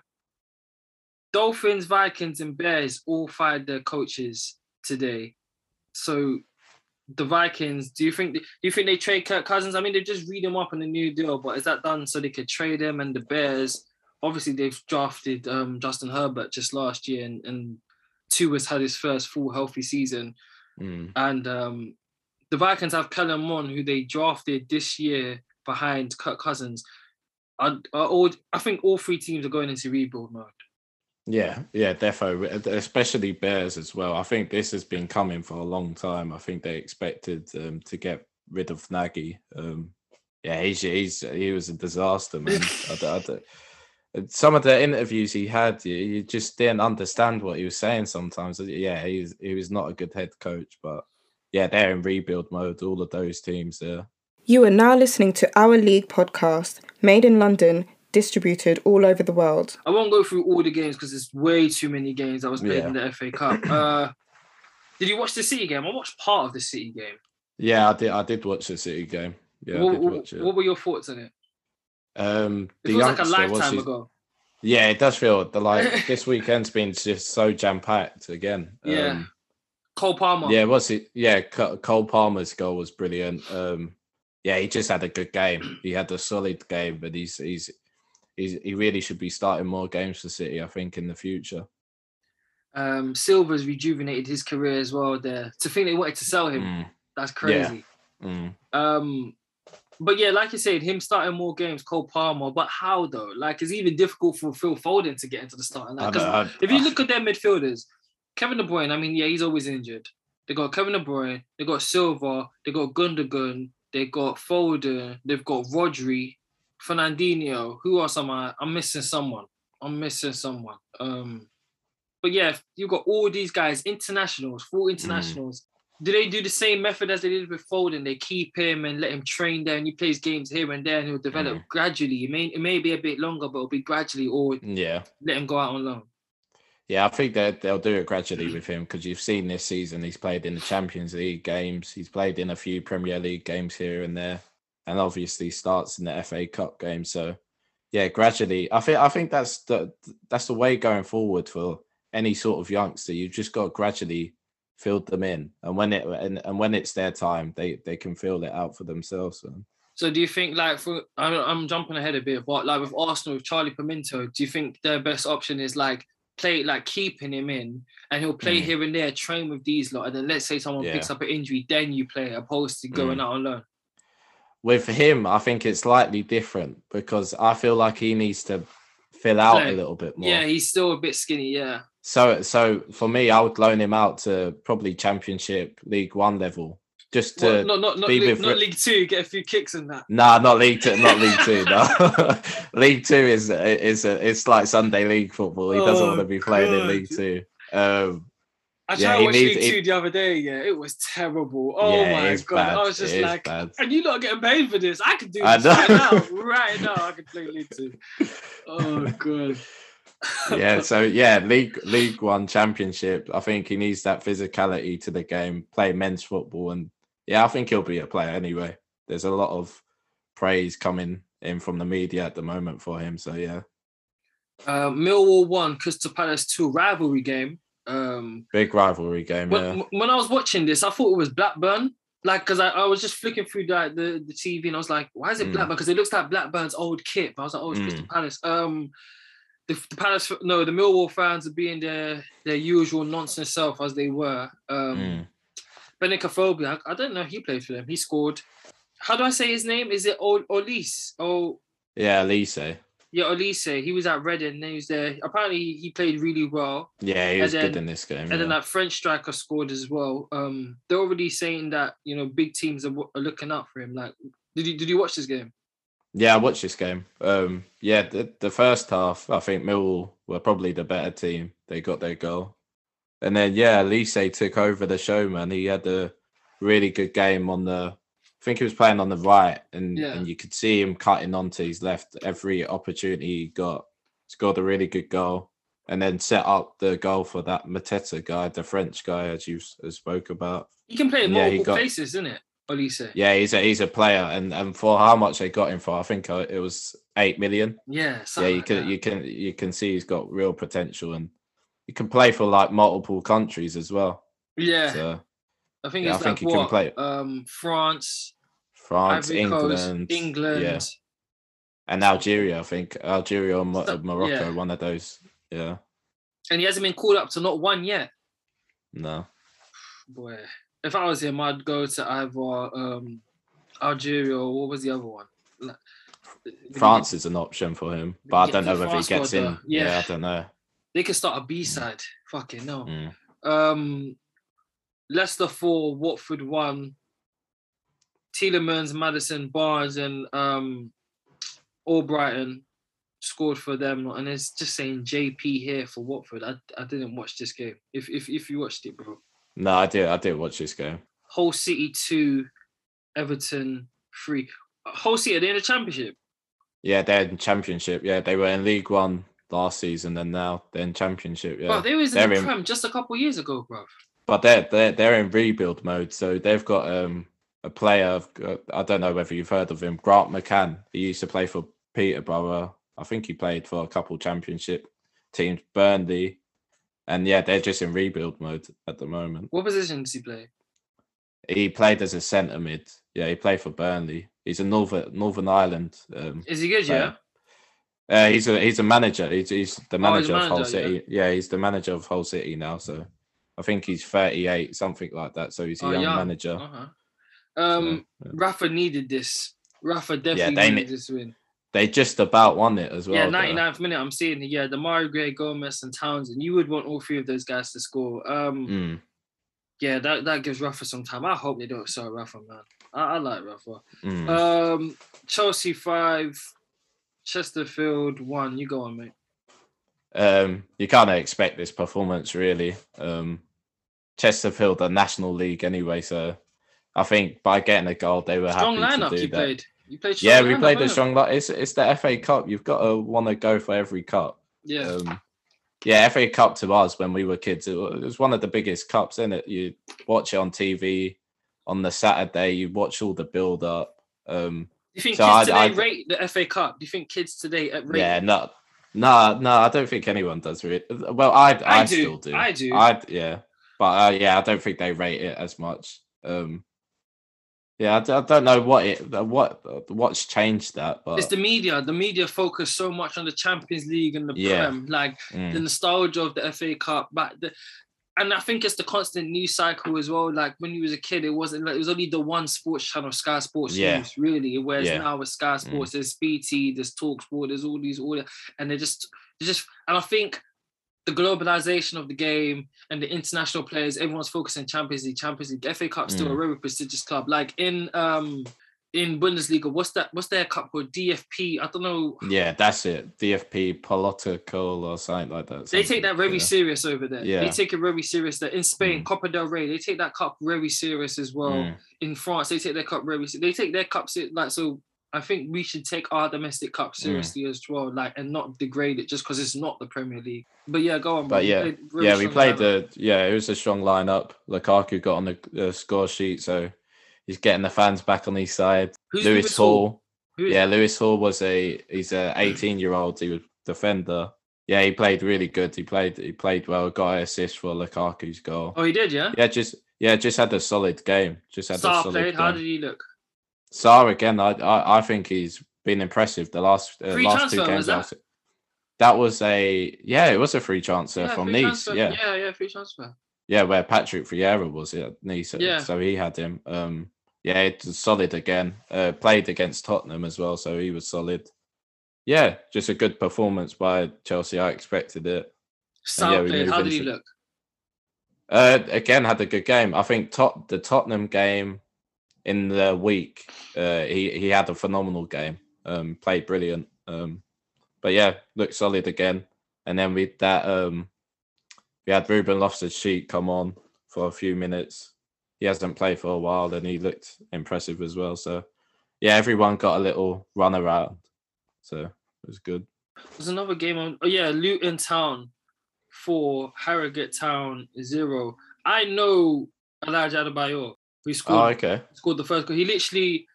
Dolphins, Vikings, and Bears all fired their coaches today. So the Vikings, do you think do you think they trade Kirk Cousins? I mean, they just read him up on a new deal, but is that done so they could trade him? And the Bears, obviously, they've drafted um, Justin Herbert just last year, and, and Tua's had his first full healthy season. Mm. And um, the Vikings have Kellen Mond, who they drafted this year behind Kirk Cousins. I, I, I think all three teams are going into rebuild mode. Yeah, yeah, defo, especially Bears as well. I think this has been coming for a long time. I think they expected um, to get rid of Nagy. Um, yeah, he's, he's he was a disaster, man. I I d- some of the interviews he had, you, you just didn't understand what he was saying. Sometimes, yeah, he was he was not a good head coach, but yeah, they're in rebuild mode. All of those teams there. You are now listening to Our League podcast, made in London, distributed all over the world. I won't go through all the games because there's way too many games that was played Yeah. in the FA Cup. Uh, did you watch the City game? I watched part of the City game. Yeah, I did. I did watch the City game. Yeah, I what, did what- watch it. what were your thoughts on it? Um, It the feels like a lifetime his- ago. Yeah, it does feel the like this weekend's been just so jam packed again. Yeah. Um, Cole Palmer. yeah, what's it? Yeah, Cole Palmer's goal was brilliant. Um, yeah, he just had a good game. He had a solid game, but he's he's he's he really should be starting more games for City. I think in the future. Um, Silva's rejuvenated his career as well. There to think they wanted to sell him, Mm, that's crazy. mm. Um, but yeah, like you said, him starting more games, Cole Palmer. But how though? Like, it's even difficult for Phil Foden to get into the starting line. if you look at their midfielders, Kevin De Bruyne. I mean, yeah, he's always injured. They got Kevin De Bruyne. They got Silva. They got Gundogan. They got Foden. They've got Rodri, Fernandinho. Who else am I? I'm missing someone. I'm missing someone. Um, but yeah, you've got all these guys, internationals, full internationals. Do they do the same method as they did with Foden? They keep him and let him train there, and he plays games here and there, and he'll develop Mm. gradually. It may it may be a bit longer, but it'll be gradually, or yeah. let him go out on loan. Yeah, I think that they'll do it gradually with him because you've seen this season he's played in the Champions League games, he's played in a few Premier League games here and there, and obviously starts in the FA Cup game. So, yeah, gradually, I think I think that's the that's the way going forward for any sort of youngster. You've just got to gradually fill them in, and when it and, and when it's their time, they they can fill it out for themselves. So. So do you think like for I'm, I'm jumping ahead a bit, but like with Arsenal with Charlie Pimento, do you think their best option is like play like keeping him in and he'll play Mm. here and there, train with these lot, and then let's say someone picks up an injury, then you play opposed to going Mm. out on loan. With him, I think it's slightly different because I feel like he needs to fill out Play. a little bit more. Yeah, he's still a bit skinny. Yeah, So, so for me, I would loan him out to probably Championship, League One level, just to. well, not not not, league, with not League Two, get a few kicks in that. Nah, not League Two, not League Two. No, League Two is is a, it's like Sunday League football. He doesn't want Oh, to be playing in League Two. Um, I tried he to watch needs- Two the other day. Yeah, it was terrible. Oh yeah, my god, bad. I was just It like, and you not getting paid for this? I could do this right now, right now. I could play League Two. Oh god. yeah, so yeah, League League One Championship. I think he needs that physicality to the game, play men's football, and yeah, I think he'll be a player anyway. There's a lot of praise coming in from the media at the moment for him. So yeah, Uh, Millwall one, Crystal Palace two rivalry game. Um, big rivalry game. when, Yeah, when I was watching this, I thought it was Blackburn. Like, because I, I was just flicking through like the, the TV and I was like, why is it Mm. Blackburn? Because it looks like Blackburn's old kit. But I was like, oh, it's Mm. Crystal Palace. Um, the, the Palace, no, the Millwall fans are being their their usual nonsense self as they were. Um, Mm. Benik Afobe. I, I don't know. He played for them. He scored. How do I say his name? Is it Ol- Olise? Oh, Yeah, Lise. Yeah, Olise. He was at Reading. He was there. Apparently, he, played really well. Yeah, he was good then- in this game. And then that French striker scored as well. Um, they're already saying that you know big teams are, are looking out for him. Like, did you did you watch this game? Yeah, I watched this game. Um, yeah, the, the first half, I think Millwall were probably the better team. They got their goal, and then yeah, Lise took over the show. Man, he had a really good game on the. I think he was playing on the right, and Yeah. and you could see him cutting onto his left every opportunity he got. Scored a really good goal, and then set up the goal for that Mateta guy, the French guy, as you s- spoke about. He can play in Yeah, multiple got- places, isn't it? Olise. Yeah, he's a he's a player, and and for how much they got him for, I think uh, it was eight million. Yeah. yeah, you like can that. you can you can see he's got real potential, and he can play for like multiple countries as well. Yeah. So I think yeah, it's I think like he can what? play. Um, France, France, Ivory Coast, England, England. yeah, and Algeria. I think Algeria or Mo- Morocco, yeah. one of those. Yeah, And he hasn't been called up to not one yet. no, Boy, if I was him, I'd go to either um, Algeria or what was the other one? Like, France is an option for him, but I don't know whether he gets in. Yeah. Yeah. I don't know. They could start a B side. Fucking no. Mm. Um, Leicester four, Watford one. Tielemans, Maddison, Barnes, and um, Albrighton scored for them, and it's just saying JP here for Watford. I, I didn't watch this game. If if if you watched it, bro. No, I did. I did watch this game. Hull City two, Everton three. Hull City are they in the championship? Yeah, they're in Championship. Yeah, they were in League One last season, and now they're in Championship. Yeah, Bro, they was in they're the in- Prem just a couple years ago, bro. But they're they're they're in rebuild mode. So they've got um a player. uh, I don't know whether you've heard of him, Grant McCann. He used to play for Peterborough. I think he played for a couple Championship teams, Burnley, and yeah, they're just in rebuild mode at the moment. What position does he play? He played as a centre mid. Yeah, he played for Burnley. He's a Northern Northern Ireland. Um, Is he good? Yeah. player. Uh, he's a he's a manager. He's, he's the Oh, manager he's a of Hull manager, yeah. City. Yeah. he's the manager of Hull City now. So I think he's 38, something like that. So he's a Oh, young manager. Uh-huh. Um, So, yeah. Rafa needed this. Rafa definitely they needed ne- this win. They just about won it as well. yeah, though. 99th minute. I'm seeing yeah, Demarai Gray, Gomes, and Townsend. You would want all three of those guys to score. Um, Mm, yeah, that, that gives Rafa some time. I hope they don't sell Rafa, man. I, I like Rafa. mm. Um, Chelsea five, Chesterfield one. You go on, mate. Um, you kind of expect this performance really. Um, Chesterfield are National League anyway, so I think by getting a goal they were Strong happy lineup to do you that. played. You played. Yeah, we lineup, played the strong. Like it's it's the FA Cup. You've got to want to go for every cup. Yeah. Um, yeah, FA Cup to us when we were kids, it was one of the biggest cups, isn't it? You watch it on TV on the Saturday. You watch all the build up. Um, Do you think so kids I- today I- rate the FA Cup? Do you think kids today uh, rate? yeah, no, no, no. I don't think anyone does. Really. Well, I, I, I do. still do. I do. I yeah, but uh, yeah, I don't think they rate it as much. Um, yeah, I don't know what it what what's changed that, but It's the media. The media focus so much on the Champions League and the Yeah. Prem, like mm, the nostalgia of the FA Cup. But the, and I think it's the constant news cycle as well. Like when you was a kid, it wasn't like it was only the one sports channel, Sky Sports Yeah. News, really. Whereas Yeah. now with Sky Sports, there's BT, there's Talksport, there's all these all, and they're just they just and I think the globalization of the game and the international players, everyone's focusing Champions League, Champions League. FA Cup's still a Mm. very prestigious club. Like in um in Bundesliga, what's that? What's their cup called? DFB. I don't know. yeah, that's it. DFB Pokal or something like that. They take that very yeah. serious over there. They take it very serious. There in Spain, Mm. Copa del Rey, they take that cup very serious as well. Mm. In France, they take their cup very. They take their cup se- like so. I think we should take our domestic Mm. cup seriously as well, like and not degrade it just because it's not the Premier League. But yeah, go on. But You yeah, yeah, we played lineup. the yeah. It was a strong lineup. Lukaku got on the uh, score sheet, so he's getting the fans back on his side. Who's Lewis Lewis Hall? Hall, yeah, that? Lewis Hall was a he's a 18 year old. He was defender. Yeah, he played really good. He played he played well. Got an assist for Lukaku's goal. Oh, he did, yeah. Yeah, just yeah, just had a solid game. Just had a solid played. How did he look? Sarr again. I, I I think he's been impressive the last uh, last two games. was that? I've that was a yeah, it was a free transfer Yeah, from free Nice. transfer. Yeah. yeah, yeah, free transfer. yeah, where Patrick Vieira was, yeah, Nice, Yeah. so he had him. Um, yeah, it was solid again. Uh, played against Tottenham as well, so he was solid. Yeah, just a good performance by Chelsea. I expected it. South yeah, played. How did he look? Uh, again, had a good game. I think Tot- the Tottenham game in the week, uh, he he had a phenomenal game. Um, played brilliant. Um, but yeah, looked solid again. And then with that, um, we had Ruben Loftus Cheek come on for a few minutes. He hasn't played for a while, and he looked impressive as well. So yeah, everyone got a little run around. So it was good. There's another game on. Oh yeah, Luton Town for Harrogate Town zero. I know Elijah Adebayo. who Oh, okay. scored the first goal. He literally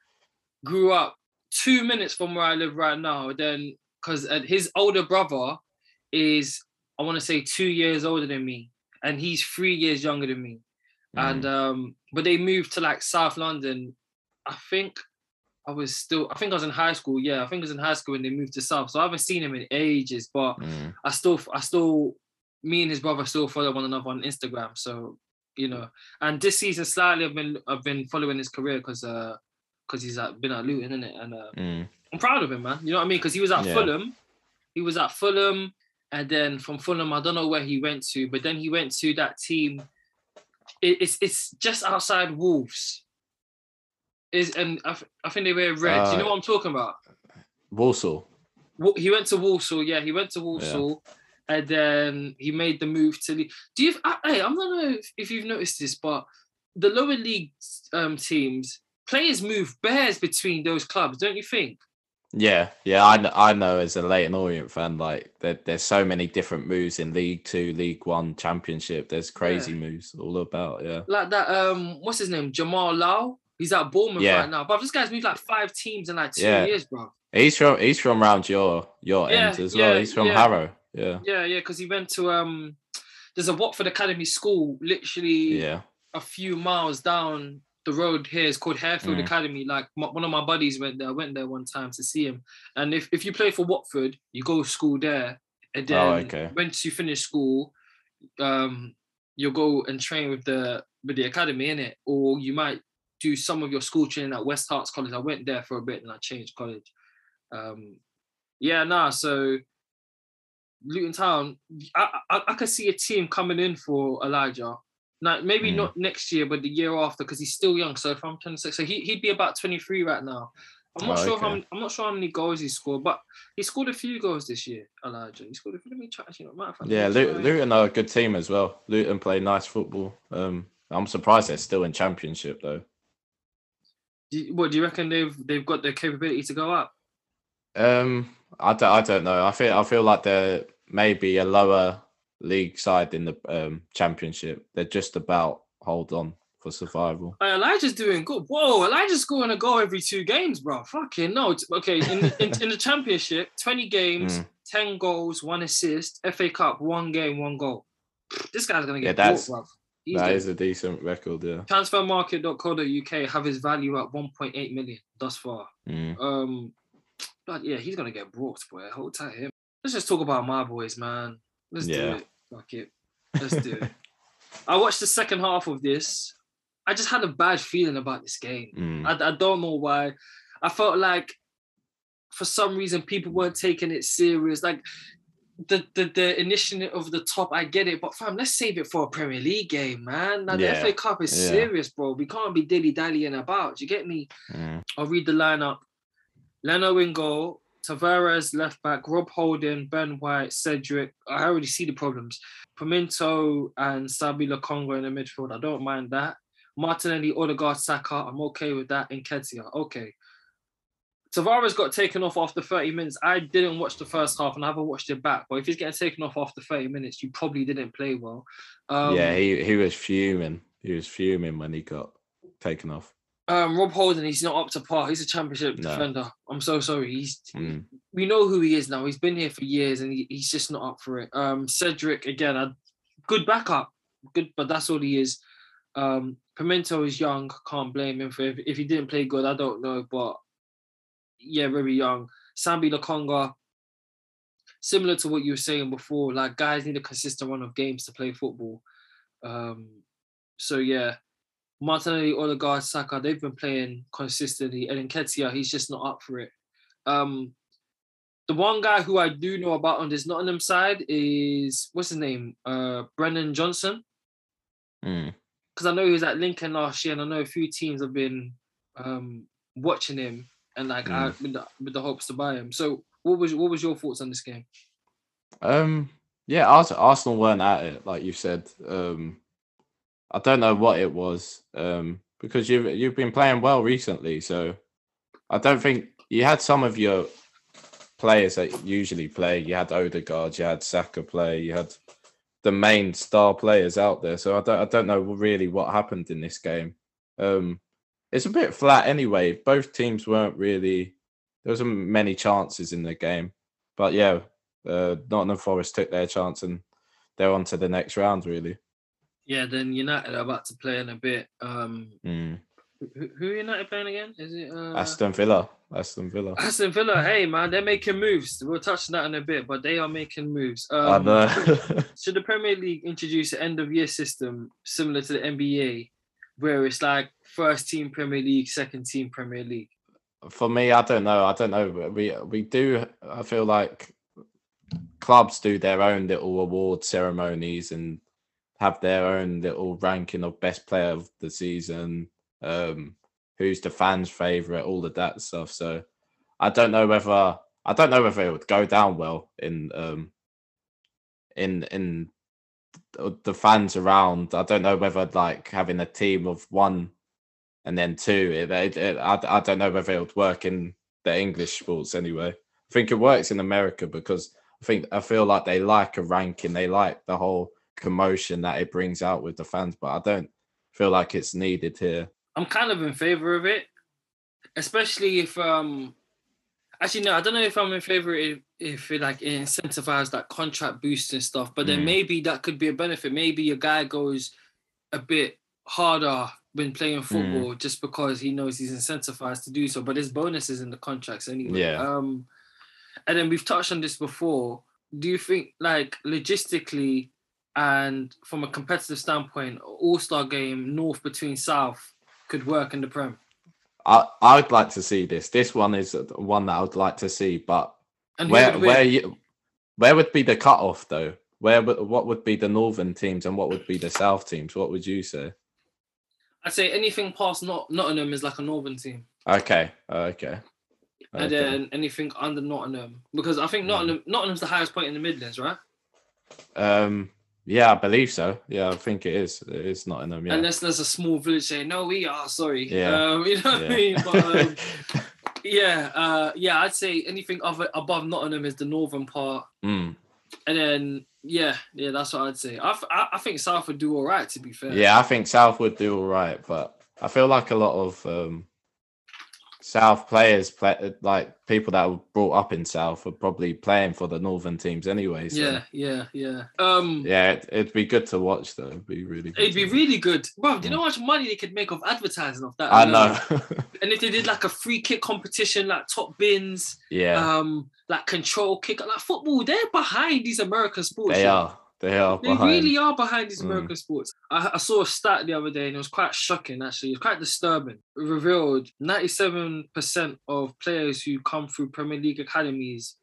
grew up two minutes from where I live right now. Then, because uh, his older brother is, I want to say, two years older than me, and he's three years younger than me. And Mm. um, but they moved to like South London. I think I was still, I think I was in high school. Yeah, I think I was in high school when they moved to South. So I haven't seen him in ages, but Mm. I still, I still, me and his brother still follow one another on Instagram. So you know, and this season slightly I've been, I've been following his career because, uh, because he's uh, been at Luton, isn't it? And uh, Mm. I'm proud of him, man. You know what I mean? Because he was at Yeah. Fulham, he was at Fulham, and then from Fulham, I don't know where he went to, but then he went to that team. It, it's it's just outside Wolves. Is and I, th- I think they wear red. Do you know Uh, what I'm talking about? Walsall. Wa- He went to Walsall. Yeah, he went to Walsall, and then he made the move to. Le- Do you? I, hey, I don't know if, if you've noticed this, but the lower league um, teams players move bears between those clubs, don't you think? Yeah, yeah, I know, I know as a Leyton Orient fan, like there, there's so many different moves in League Two, League One, Championship. There's crazy moves all about. Yeah, like that. Um, what's his name? Jamal Lowe. He's at Bournemouth Yeah. right now. But this guy's moved like five teams in like two Yeah. years, bro. he's from he's from around your your Yeah, end as well. He's from yeah. Harrow. Yeah, Yeah, yeah, because he went to um, there's a Watford Academy school literally yeah, a few miles down the road here is called Harefield Mm. Academy. Like m- one of my buddies went there. I went there one time to see him. And if, if you play for Watford, you go to school there. And then Oh, okay. once you finish school, um, you'll go and train with the with the academy in it, or you might do some of your school training at West Herts College. I went there for a bit and I changed college. Um, yeah, nah. So Luton Town, I, I I could see a team coming in for Elijah. Now maybe Mm. not next year, but the year after, because he's still young. So if I'm 26, so he he'd be about 23 right now. I'm not Oh, sure how okay. many, I'm not sure how many goals he scored, but he scored a few goals this year. Elijah, he scored a few. Let me try. You know, matter of fact, let yeah. Luton. Luton are a good team as well. Luton play nice football. Um, I'm surprised they're still in Championship though. Do you- what do you reckon they've they've got the capability to go up? Um, I don't, I don't know. I feel I feel like they're maybe a lower league side in the um Championship. They're just about hold on for survival. Elijah's doing good. Whoa, Elijah's scoring a goal every two games, bro. Fucking no. It's- Okay, in, in, in the championship, 20 games, Mm. 10 goals, one assist. FA Cup, one game, one goal. This guy's gonna Yeah, get that's- bought. He's That is a decent record. Yeah. transfermarket.co.uk have his value at 1.8 million thus far. Mm. Um, but yeah, he's gonna get brought, boy. Hold tight, him. Let's just talk about my boys, man. Let's do it. Fuck it. Let's do it. I watched the second half of this. I just had a bad feeling about this game. Mm. I, I don't know why. I felt like for some reason people weren't taking it serious. Like the the, the initiative of the top, I get it, but fam, let's save it for a Premier League game, man. Now Yeah, the FA Cup is yeah. serious, bro. We can't be dilly dallying about. Do you get me? Mm. I'll read the lineup. Leno in goal, Tavares left back, Rob Holding, Ben White, Cedric. I already see the problems. Pimento and Sambi Lokonga in the midfield. I don't mind that. Martinelli, Odegaard, Saka. I'm okay with that. And Nketiah. Okay. Tavares got taken off after 30 minutes. I didn't watch the first half and I haven't watched it back. But if he's getting taken off after 30 minutes, you probably didn't play well. Um, yeah, he he was fuming. He was fuming when he got taken off. Um, Rob Holding, he's not up to par. He's a championship No. defender. I'm so sorry. He's Mm. we know who he is now. He's been here for years and he, he's just not up for it. Um, Cedric again, a good backup, good, but that's all he is. Um, Pimento is young, can't blame him for if, if he didn't play good. I don't know, but yeah, very young. Sambi Lokonga, similar to what you were saying before, like guys need a consistent run of games to play football. Um, so yeah, Martinelli, Odegaard, Saka, they've been playing consistently, and Nketiah, he's just not up for it. Um, the one guy who I do know about on this Nottingham side is what's his name? Uh, Brennan Johnson. Mm. Because I know he was at Lincoln last year, and I know a few teams have been um, watching him and like Mm. uh, with, the, with the hopes to buy him. So, what was what was your thoughts on this game? Um, yeah, Ars- Arsenal weren't at it, like you said. Um, I don't know what it was. Um, because you've you've been playing well recently, so I don't think you had some of your players that usually play. You had Odegaard, you had Saka play, you had the main star players out there. So I don't I don't know really what happened in this game. Um, it's a bit flat anyway. Both teams weren't really. There wasn't many chances in the game, but yeah, uh, Nottingham Forest took their chance and they're on to the next round. Really. Yeah, then United are about to play in a bit. Um, Mm. who, who are United playing again? Is it uh, Aston Villa. Aston Villa. Aston Villa? Hey man, they're making moves. We'll touch on that in a bit, but they are making moves. I Um, know. Should the Premier League introduce an end of year system similar to the NBA, where it's like first team Premier League, second team Premier League? For me, I don't know. I don't know. We we do. I feel like clubs do their own little award ceremonies and have their own little ranking of best player of the season. Um, who's the fans' favorite? All of that stuff. So I don't know whether I don't know whether it would go down well in um in in the fans around. I don't know whether like having a team of one and then two. It, it, it, I, I don't know whether it would work in the English sports anyway. I think it works in America because I think I feel like they like a ranking. They like the whole commotion that it brings out with the fans, but I don't feel like it's needed here. I'm kind of in favor of it, especially if um actually no, I don't know if I'm in favor if if it like incentivizes that contract boost and stuff, but then Mm. maybe that could be a benefit. Maybe a guy goes a bit harder when playing football just because he knows he's incentivized to do so. But there's bonuses in the contracts anyway. Yeah. Um and then we've touched on this before. Do you think like logistically and from a competitive standpoint, all-star game north between south could work in the Prem? I I'd like to see this. This one is one that I would like to see, but And where would where you where would be the cutoff though? Where would what would be the northern teams and what would be the south teams? What would you say? I'd say anything past Not- Nottingham is like a northern team. Okay, okay. And okay. then anything under Nottingham. Because I think Mm. Nottingham Nottingham's the highest point in the Midlands, right? Um, yeah, I believe so. Yeah, I think it is. It is not in them. Yeah. Unless there's a small village saying, no, we are sorry. Yeah. Um, you know what I yeah. mean? But um, yeah, uh, yeah, I'd say anything other, above Nottingham is the northern part. Mm, And then yeah, yeah, that's what I'd say. I, I think South would do all right to be fair. yeah, I think South would do all right, but I feel like a lot of um, South players, play, like people that were brought up in South, are probably playing for the northern teams anyway. So, Yeah, yeah, yeah. Um yeah, it, it'd be good to watch though. It'd be really. Good It'd be really good. Bro, do you know how much money they could make off advertising off that? I And, know. um, And if they did like a free kick competition, like top bins, yeah, um, like control kick, like football, they're behind these American sports. they know. are. They are They behind. really are behind these Mm. American sports. I, I saw a stat the other day and it was quite shocking, actually. It was quite disturbing. It revealed 97% of players who come through Premier League academies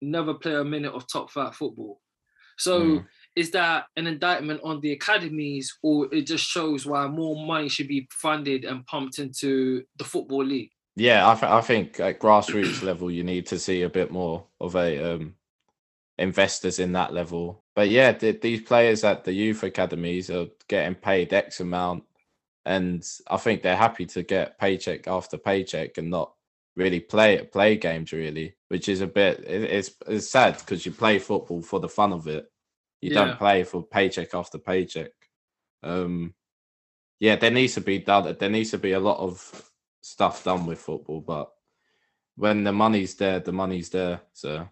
never play a minute of top flight football. So Mm. is that an indictment on the academies or it just shows why more money should be funded and pumped into the football league? Yeah, I, th- I think at grassroots level, you need to see a bit more of a um, investors in that level. But yeah, th- these players at the youth academies are getting paid X amount, and I think they're happy to get paycheck after paycheck and not really play play games really, which is a bit it, it's it's sad because you play football for the fun of it. You Yeah. don't play for paycheck after paycheck. Um, yeah, there needs to be done. There needs to be a lot of stuff done with football, but when the money's there, the money's there. So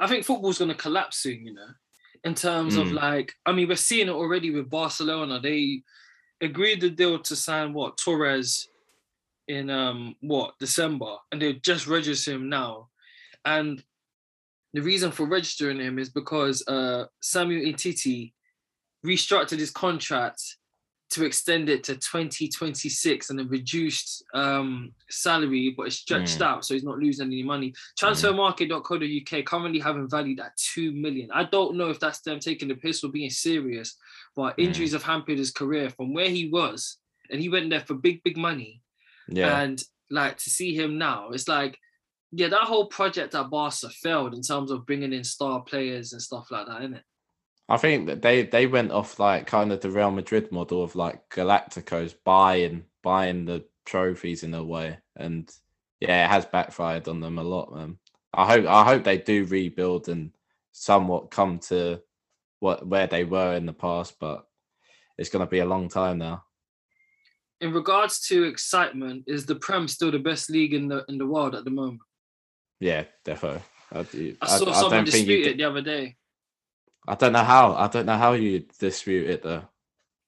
I think football's going to collapse soon, you know, in terms of Mm. like, I mean, we're seeing it already with Barcelona. They agreed the deal to sign what Torres in um what December, and they just register him now. And the reason for registering him is because uh Samuel Umtiti restructured his contract to extend it to 2026 and a reduced um, salary, but it's stretched Mm. out, so he's not losing any money. Transfermarket.co.uk currently having valued at two million. I don't know if that's them taking the piss or being serious, but Mm. injuries have hampered his career from where he was, and he went there for big, big money. Yeah. And like to see him now, it's like, yeah, that whole project at Barca failed in terms of bringing in star players and stuff like that, innit? I think that they they went off like kind of the Real Madrid model of like Galacticos buying buying the trophies in a way, and yeah, it has backfired on them a lot, man. I hope I hope they do rebuild and somewhat come to what where they were in the past, but it's gonna be a long time now. In regards to excitement, is the Prem still the best league in the in the world at the moment? Yeah, definitely. I, do- I saw I someone dispute it the other day. I don't know how. I don't know how you dispute it though.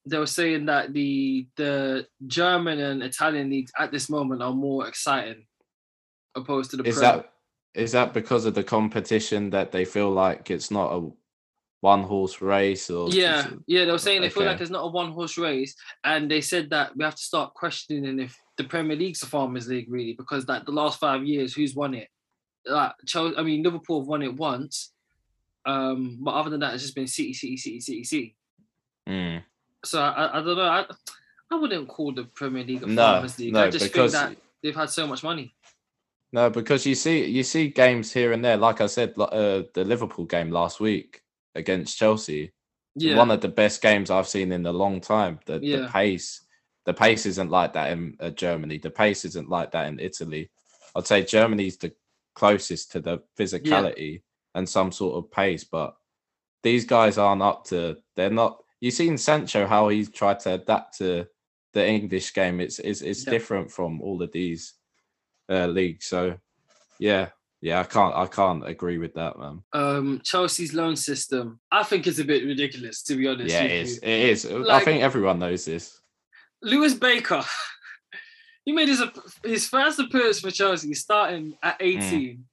They were saying that the the German and Italian leagues at this moment are more exciting opposed to the Is Prem. that is that because of the competition that they feel like it's not a one horse race or Yeah, yeah, they were saying they feel like it's not a one horse race, and they said that we have to start questioning if the Premier League's a farmers league really, because like the last five years, who's won it? Like Chelsea, I mean Liverpool have won it once, um, but other than that, it's just been City, City, City, City, City. Mm. So I, I, I don't know. I, I wouldn't call the Premier League a No, farmers league. I no, just because think that they've had so much money. no, because you see you see games here and there. Like I said, uh, the Liverpool game last week against Chelsea, Yeah, one of the best games I've seen in a long time. The, the pace, the pace isn't like that in uh, Germany. The pace isn't like that in Italy. I'd say Germany's the closest to the physicality and some sort of pace, but these guys aren't up to. They're not. You've seen Sancho how he's tried to adapt to the English game. It's it's, it's Yeah. different from all of these uh, leagues. So yeah, yeah, I can't I can't agree with that, man. um, Chelsea's loan system, I think it's a bit ridiculous to be honest. Yeah, it you. is. It is. I think everyone knows this. Lewis Baker, he made his his first appearance for Chelsea starting at 18.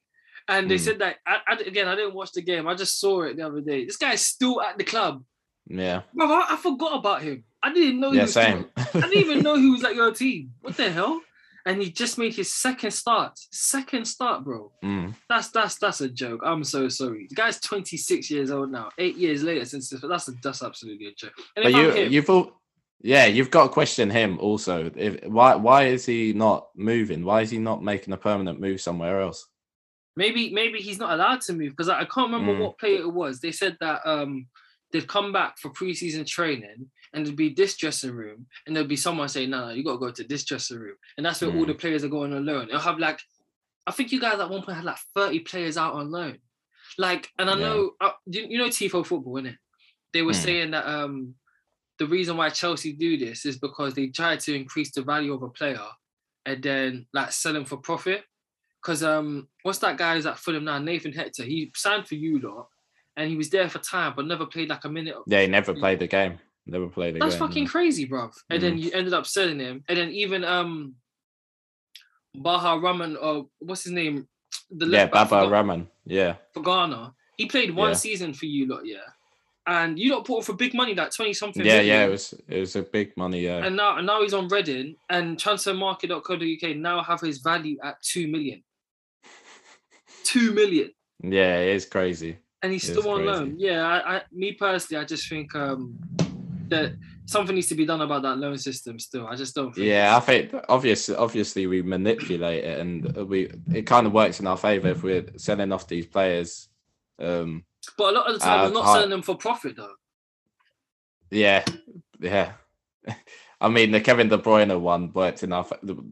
And they Mm. said that I, I- again. I didn't watch the game. I just saw it the other day. This guy's still at the club, Yeah. bro. I, I forgot about him. I didn't know. he Yeah, was still- same. I didn't even know he was at your team. What the hell? And he just made his second start. Second start, bro. Mm. That's that's that's a joke. I'm so sorry. The guy's 26 years old now. Eight years later since this, that's a, that's absolutely a joke. And But you him- you've all yeah, you've got to question him also. If why why is he not moving? Why is he not making a permanent move somewhere else? Maybe maybe he's not allowed to move because I, I can't remember Mm. what player it was. They said that um they'd come back for preseason training and there'd be this dressing room and there'd be someone saying, no, no, you gotta go to this dressing room. And that's where all Mm. the players are going on loan. It'll have like I think you guys at one point had like 30 players out on loan. Like, and I Yeah. know uh, you, you know Tifo football, innit? They were Mm. saying that um the reason why Chelsea do this is because they try to increase the value of a player and then like sell him for profit. Because um, what's that guy who's at Fulham now? Nathan Hector. He signed for you lot, and he was there for time, but never played like a minute. Yeah, he never played the game. Never played the That's game. fucking no. crazy, bro. And then Mm. you ended up selling him, and then even um, Baha Rahman or what's his name? The Yeah, Baba for, Rahman. Yeah. for Ghana. He played one Yeah. season for you lot, yeah. And you lot bought for big money, like twenty something. Yeah, yeah, it was it was a big money, yeah. And now, and now he's on Reading, and transfermarket.co.uk now have his value at two million. Two million, yeah, it is crazy. and he's It still on loan. Yeah, I, I, me personally, I just think um that something needs to be done about that loan system. Still, I just don't. Think Yeah, I think obviously obviously we manipulate it and we it kind of works in our favor if we're selling off these players. Um but a lot of the time, Uh, we're not high- selling them for profit though. yeah, yeah. I mean the Kevin De Bruyne one worked in our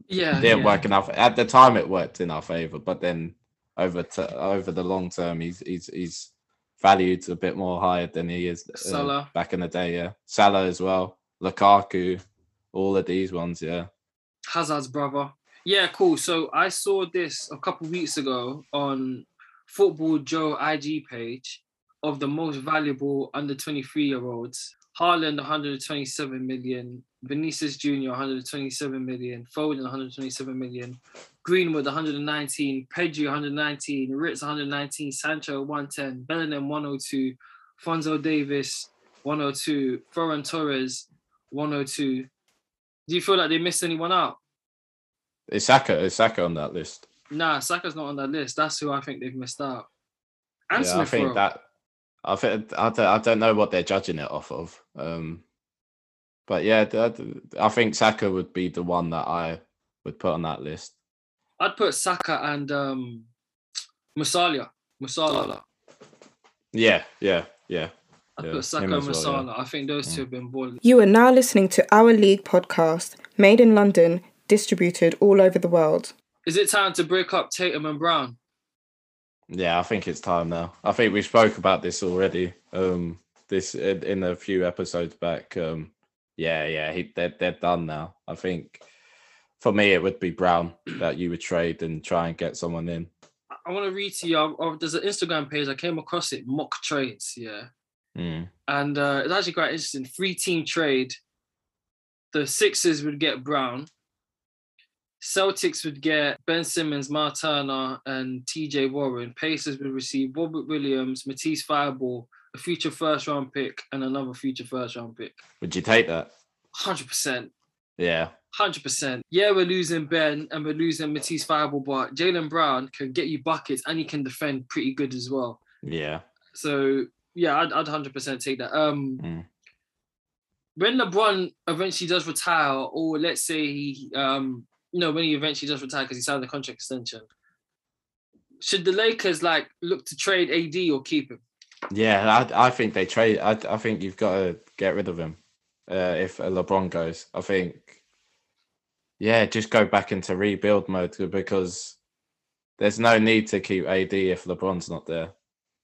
Yeah, didn't yeah. work enough at the time it worked in our favor, but then over to over the long term he's he's he's valued a bit more higher than he is uh, back in the day, yeah. Salah as well, Lukaku, all of these ones, yeah. Hazard's brother. Yeah, cool. So I saw this a couple weeks ago on Football Joe IG page of the most valuable under 23 year olds. Haaland 127 million, Vinicius Jr. 127 million, Foden 127 million, Greenwood 119, Pedri 119, Wirtz 119, Sancho 110, Bellingham 102, Fonzo Davis 102. Ferran Torres, 102. Do you feel like they missed anyone out? Is Saka is Saka on that list? Nah, Saka's not on that list. That's who I think they've missed out. Yeah, I think Rowe. that. I think I don't, I don't know what they're judging it off of. Um, but yeah, I think Saka would be the one that I would put on that list. I'd put Saka and um, Musiala. Musiala. Yeah, yeah, yeah. I'd Yeah, put Saka him and as well, Musiala. I think those two have been balling. You are now listening to Our League podcast, made in London, distributed all over the world. Is it time to break up Tatum and Brown? Yeah, I think it's time now. I think we spoke about this already. Um, this in, in a few episodes back. Um, yeah, yeah, he, they're they're done now. I think for me it would be Brown that you would trade and try and get someone in. I- I want to read to you. uh, there's an Instagram page. I came across it. Mock trades. Yeah. Mm. and uh, it's actually quite interesting. Three team trade. The Sixers would get Brown. Celtics would get Ben Simmons, Mark Turner, and TJ Warren. Pacers would receive Robert Williams, Matisse Thybulle, a future first round pick, and another future first round pick. Would you take that? 100%. Yeah, 100%. Yeah, we're losing Ben and we're losing Matisse Thybulle, but Jaylen Brown can get you buckets and he can defend pretty good as well. yeah, So yeah, I'd, I'd 100% take that. Um, Mm. When LeBron eventually does retire, or let's say he, um, you know, when he eventually does retire because he signed the contract extension, should the Lakers like look to trade AD or keep him? yeah. I I think they trade. I I think you've got to get rid of him uh, if LeBron goes. I think. Yeah, just go back into rebuild mode because there's no need to keep AD if LeBron's not there.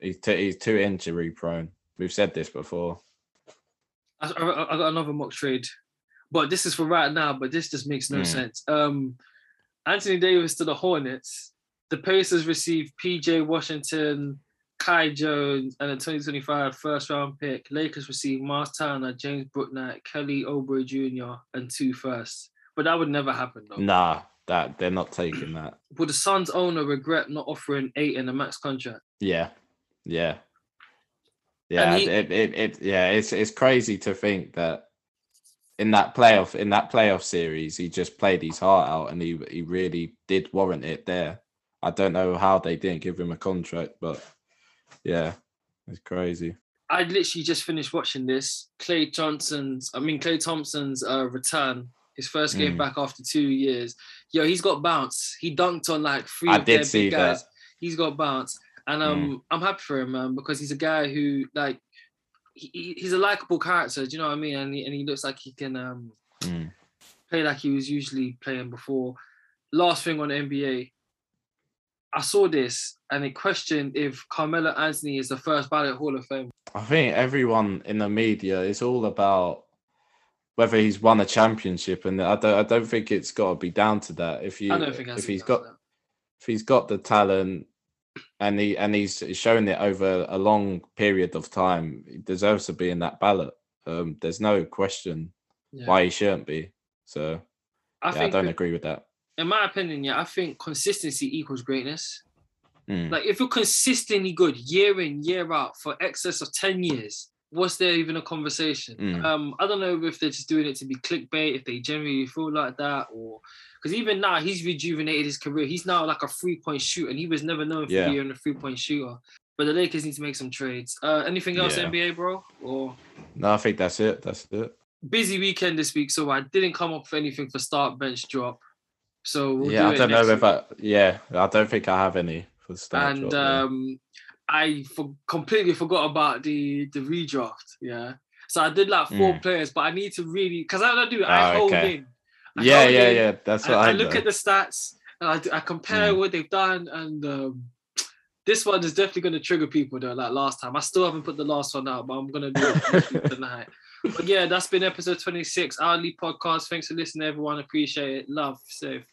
He's too, he's too injury prone. We've said this before. I, I, I got another mock trade, but this is for right now. But this just makes no Hmm. sense. Um, Anthony Davis to the Hornets. The Pacers receive PJ Washington, Kai Jones, and a 2025 first round pick. Lakers receive Mars Turner, James Bouknight, Kelly Oubre Jr., and two firsts. But that would never happen though. Nah, that they're not taking that. Would the Suns owner regret not offering Ayton a max contract? Yeah, yeah, yeah. he- it, it, it, yeah. It's it's crazy to think that in that playoff in that playoff series, he just played his heart out, and he he really did warrant it there. I don't know how they didn't give him a contract, but yeah, it's crazy. I literally just finished watching this. Clay Johnson's, I mean Klay Thompson's uh, return, his first game Mm. back after two years. Yo, he's got bounce. He dunked on like three I of their did see big that. Mm. guys. He's got bounce, and um, I'm happy for him, man, because he's a guy who like he, he- he's a likable character. Do you know what I mean? And he, and he looks like he can um Mm. play like he was usually playing before. Last thing on NBA. I saw this and it questioned if Carmelo Anthony is the first ballot Hall of Fame. I think everyone in the media is all about whether he's won a championship, and I don't I don't think it's got to be down to that. If you I don't think if he's got if he's got the talent and he and he's shown it over a long period of time, he deserves to be in that ballot. Um, there's no question Yeah. why he shouldn't be. So I yeah, I don't that- agree with that. in my opinion, yeah, I think consistency equals greatness. Mm. Like if you're consistently good year in year out for excess of ten years, was there even a conversation? Mm. Um, I don't know if they're just doing it to be clickbait, if they genuinely feel like that, or because even now he's rejuvenated his career. He's now like a three point shooter, and he was never known for Yeah. being a three point shooter. But the Lakers need to make some trades. Uh, anything else, Yeah. NBA, bro? Or No, I think that's it. That's it. busy weekend this week, so I didn't come up with anything for start bench drop. So we'll yeah, do I don't know next if. I. Yeah, I don't think I have any for start. and drop, yeah. I for, completely forgot about the the redraft. Yeah, so I did like four Mm. players, but I need to really because I don't do. I Ah, hold okay. in. I yeah, hold yeah, in, yeah. That's I, what I, I look know. at the stats and I, I compare Mm. what they've done, and um, this one is definitely going to trigger people though. Like last time, I still haven't put the last one out, but I'm going to do it tonight. But yeah, that's been episode 26, Our League Podcast. Thanks for listening, everyone. Appreciate it. Love, safe.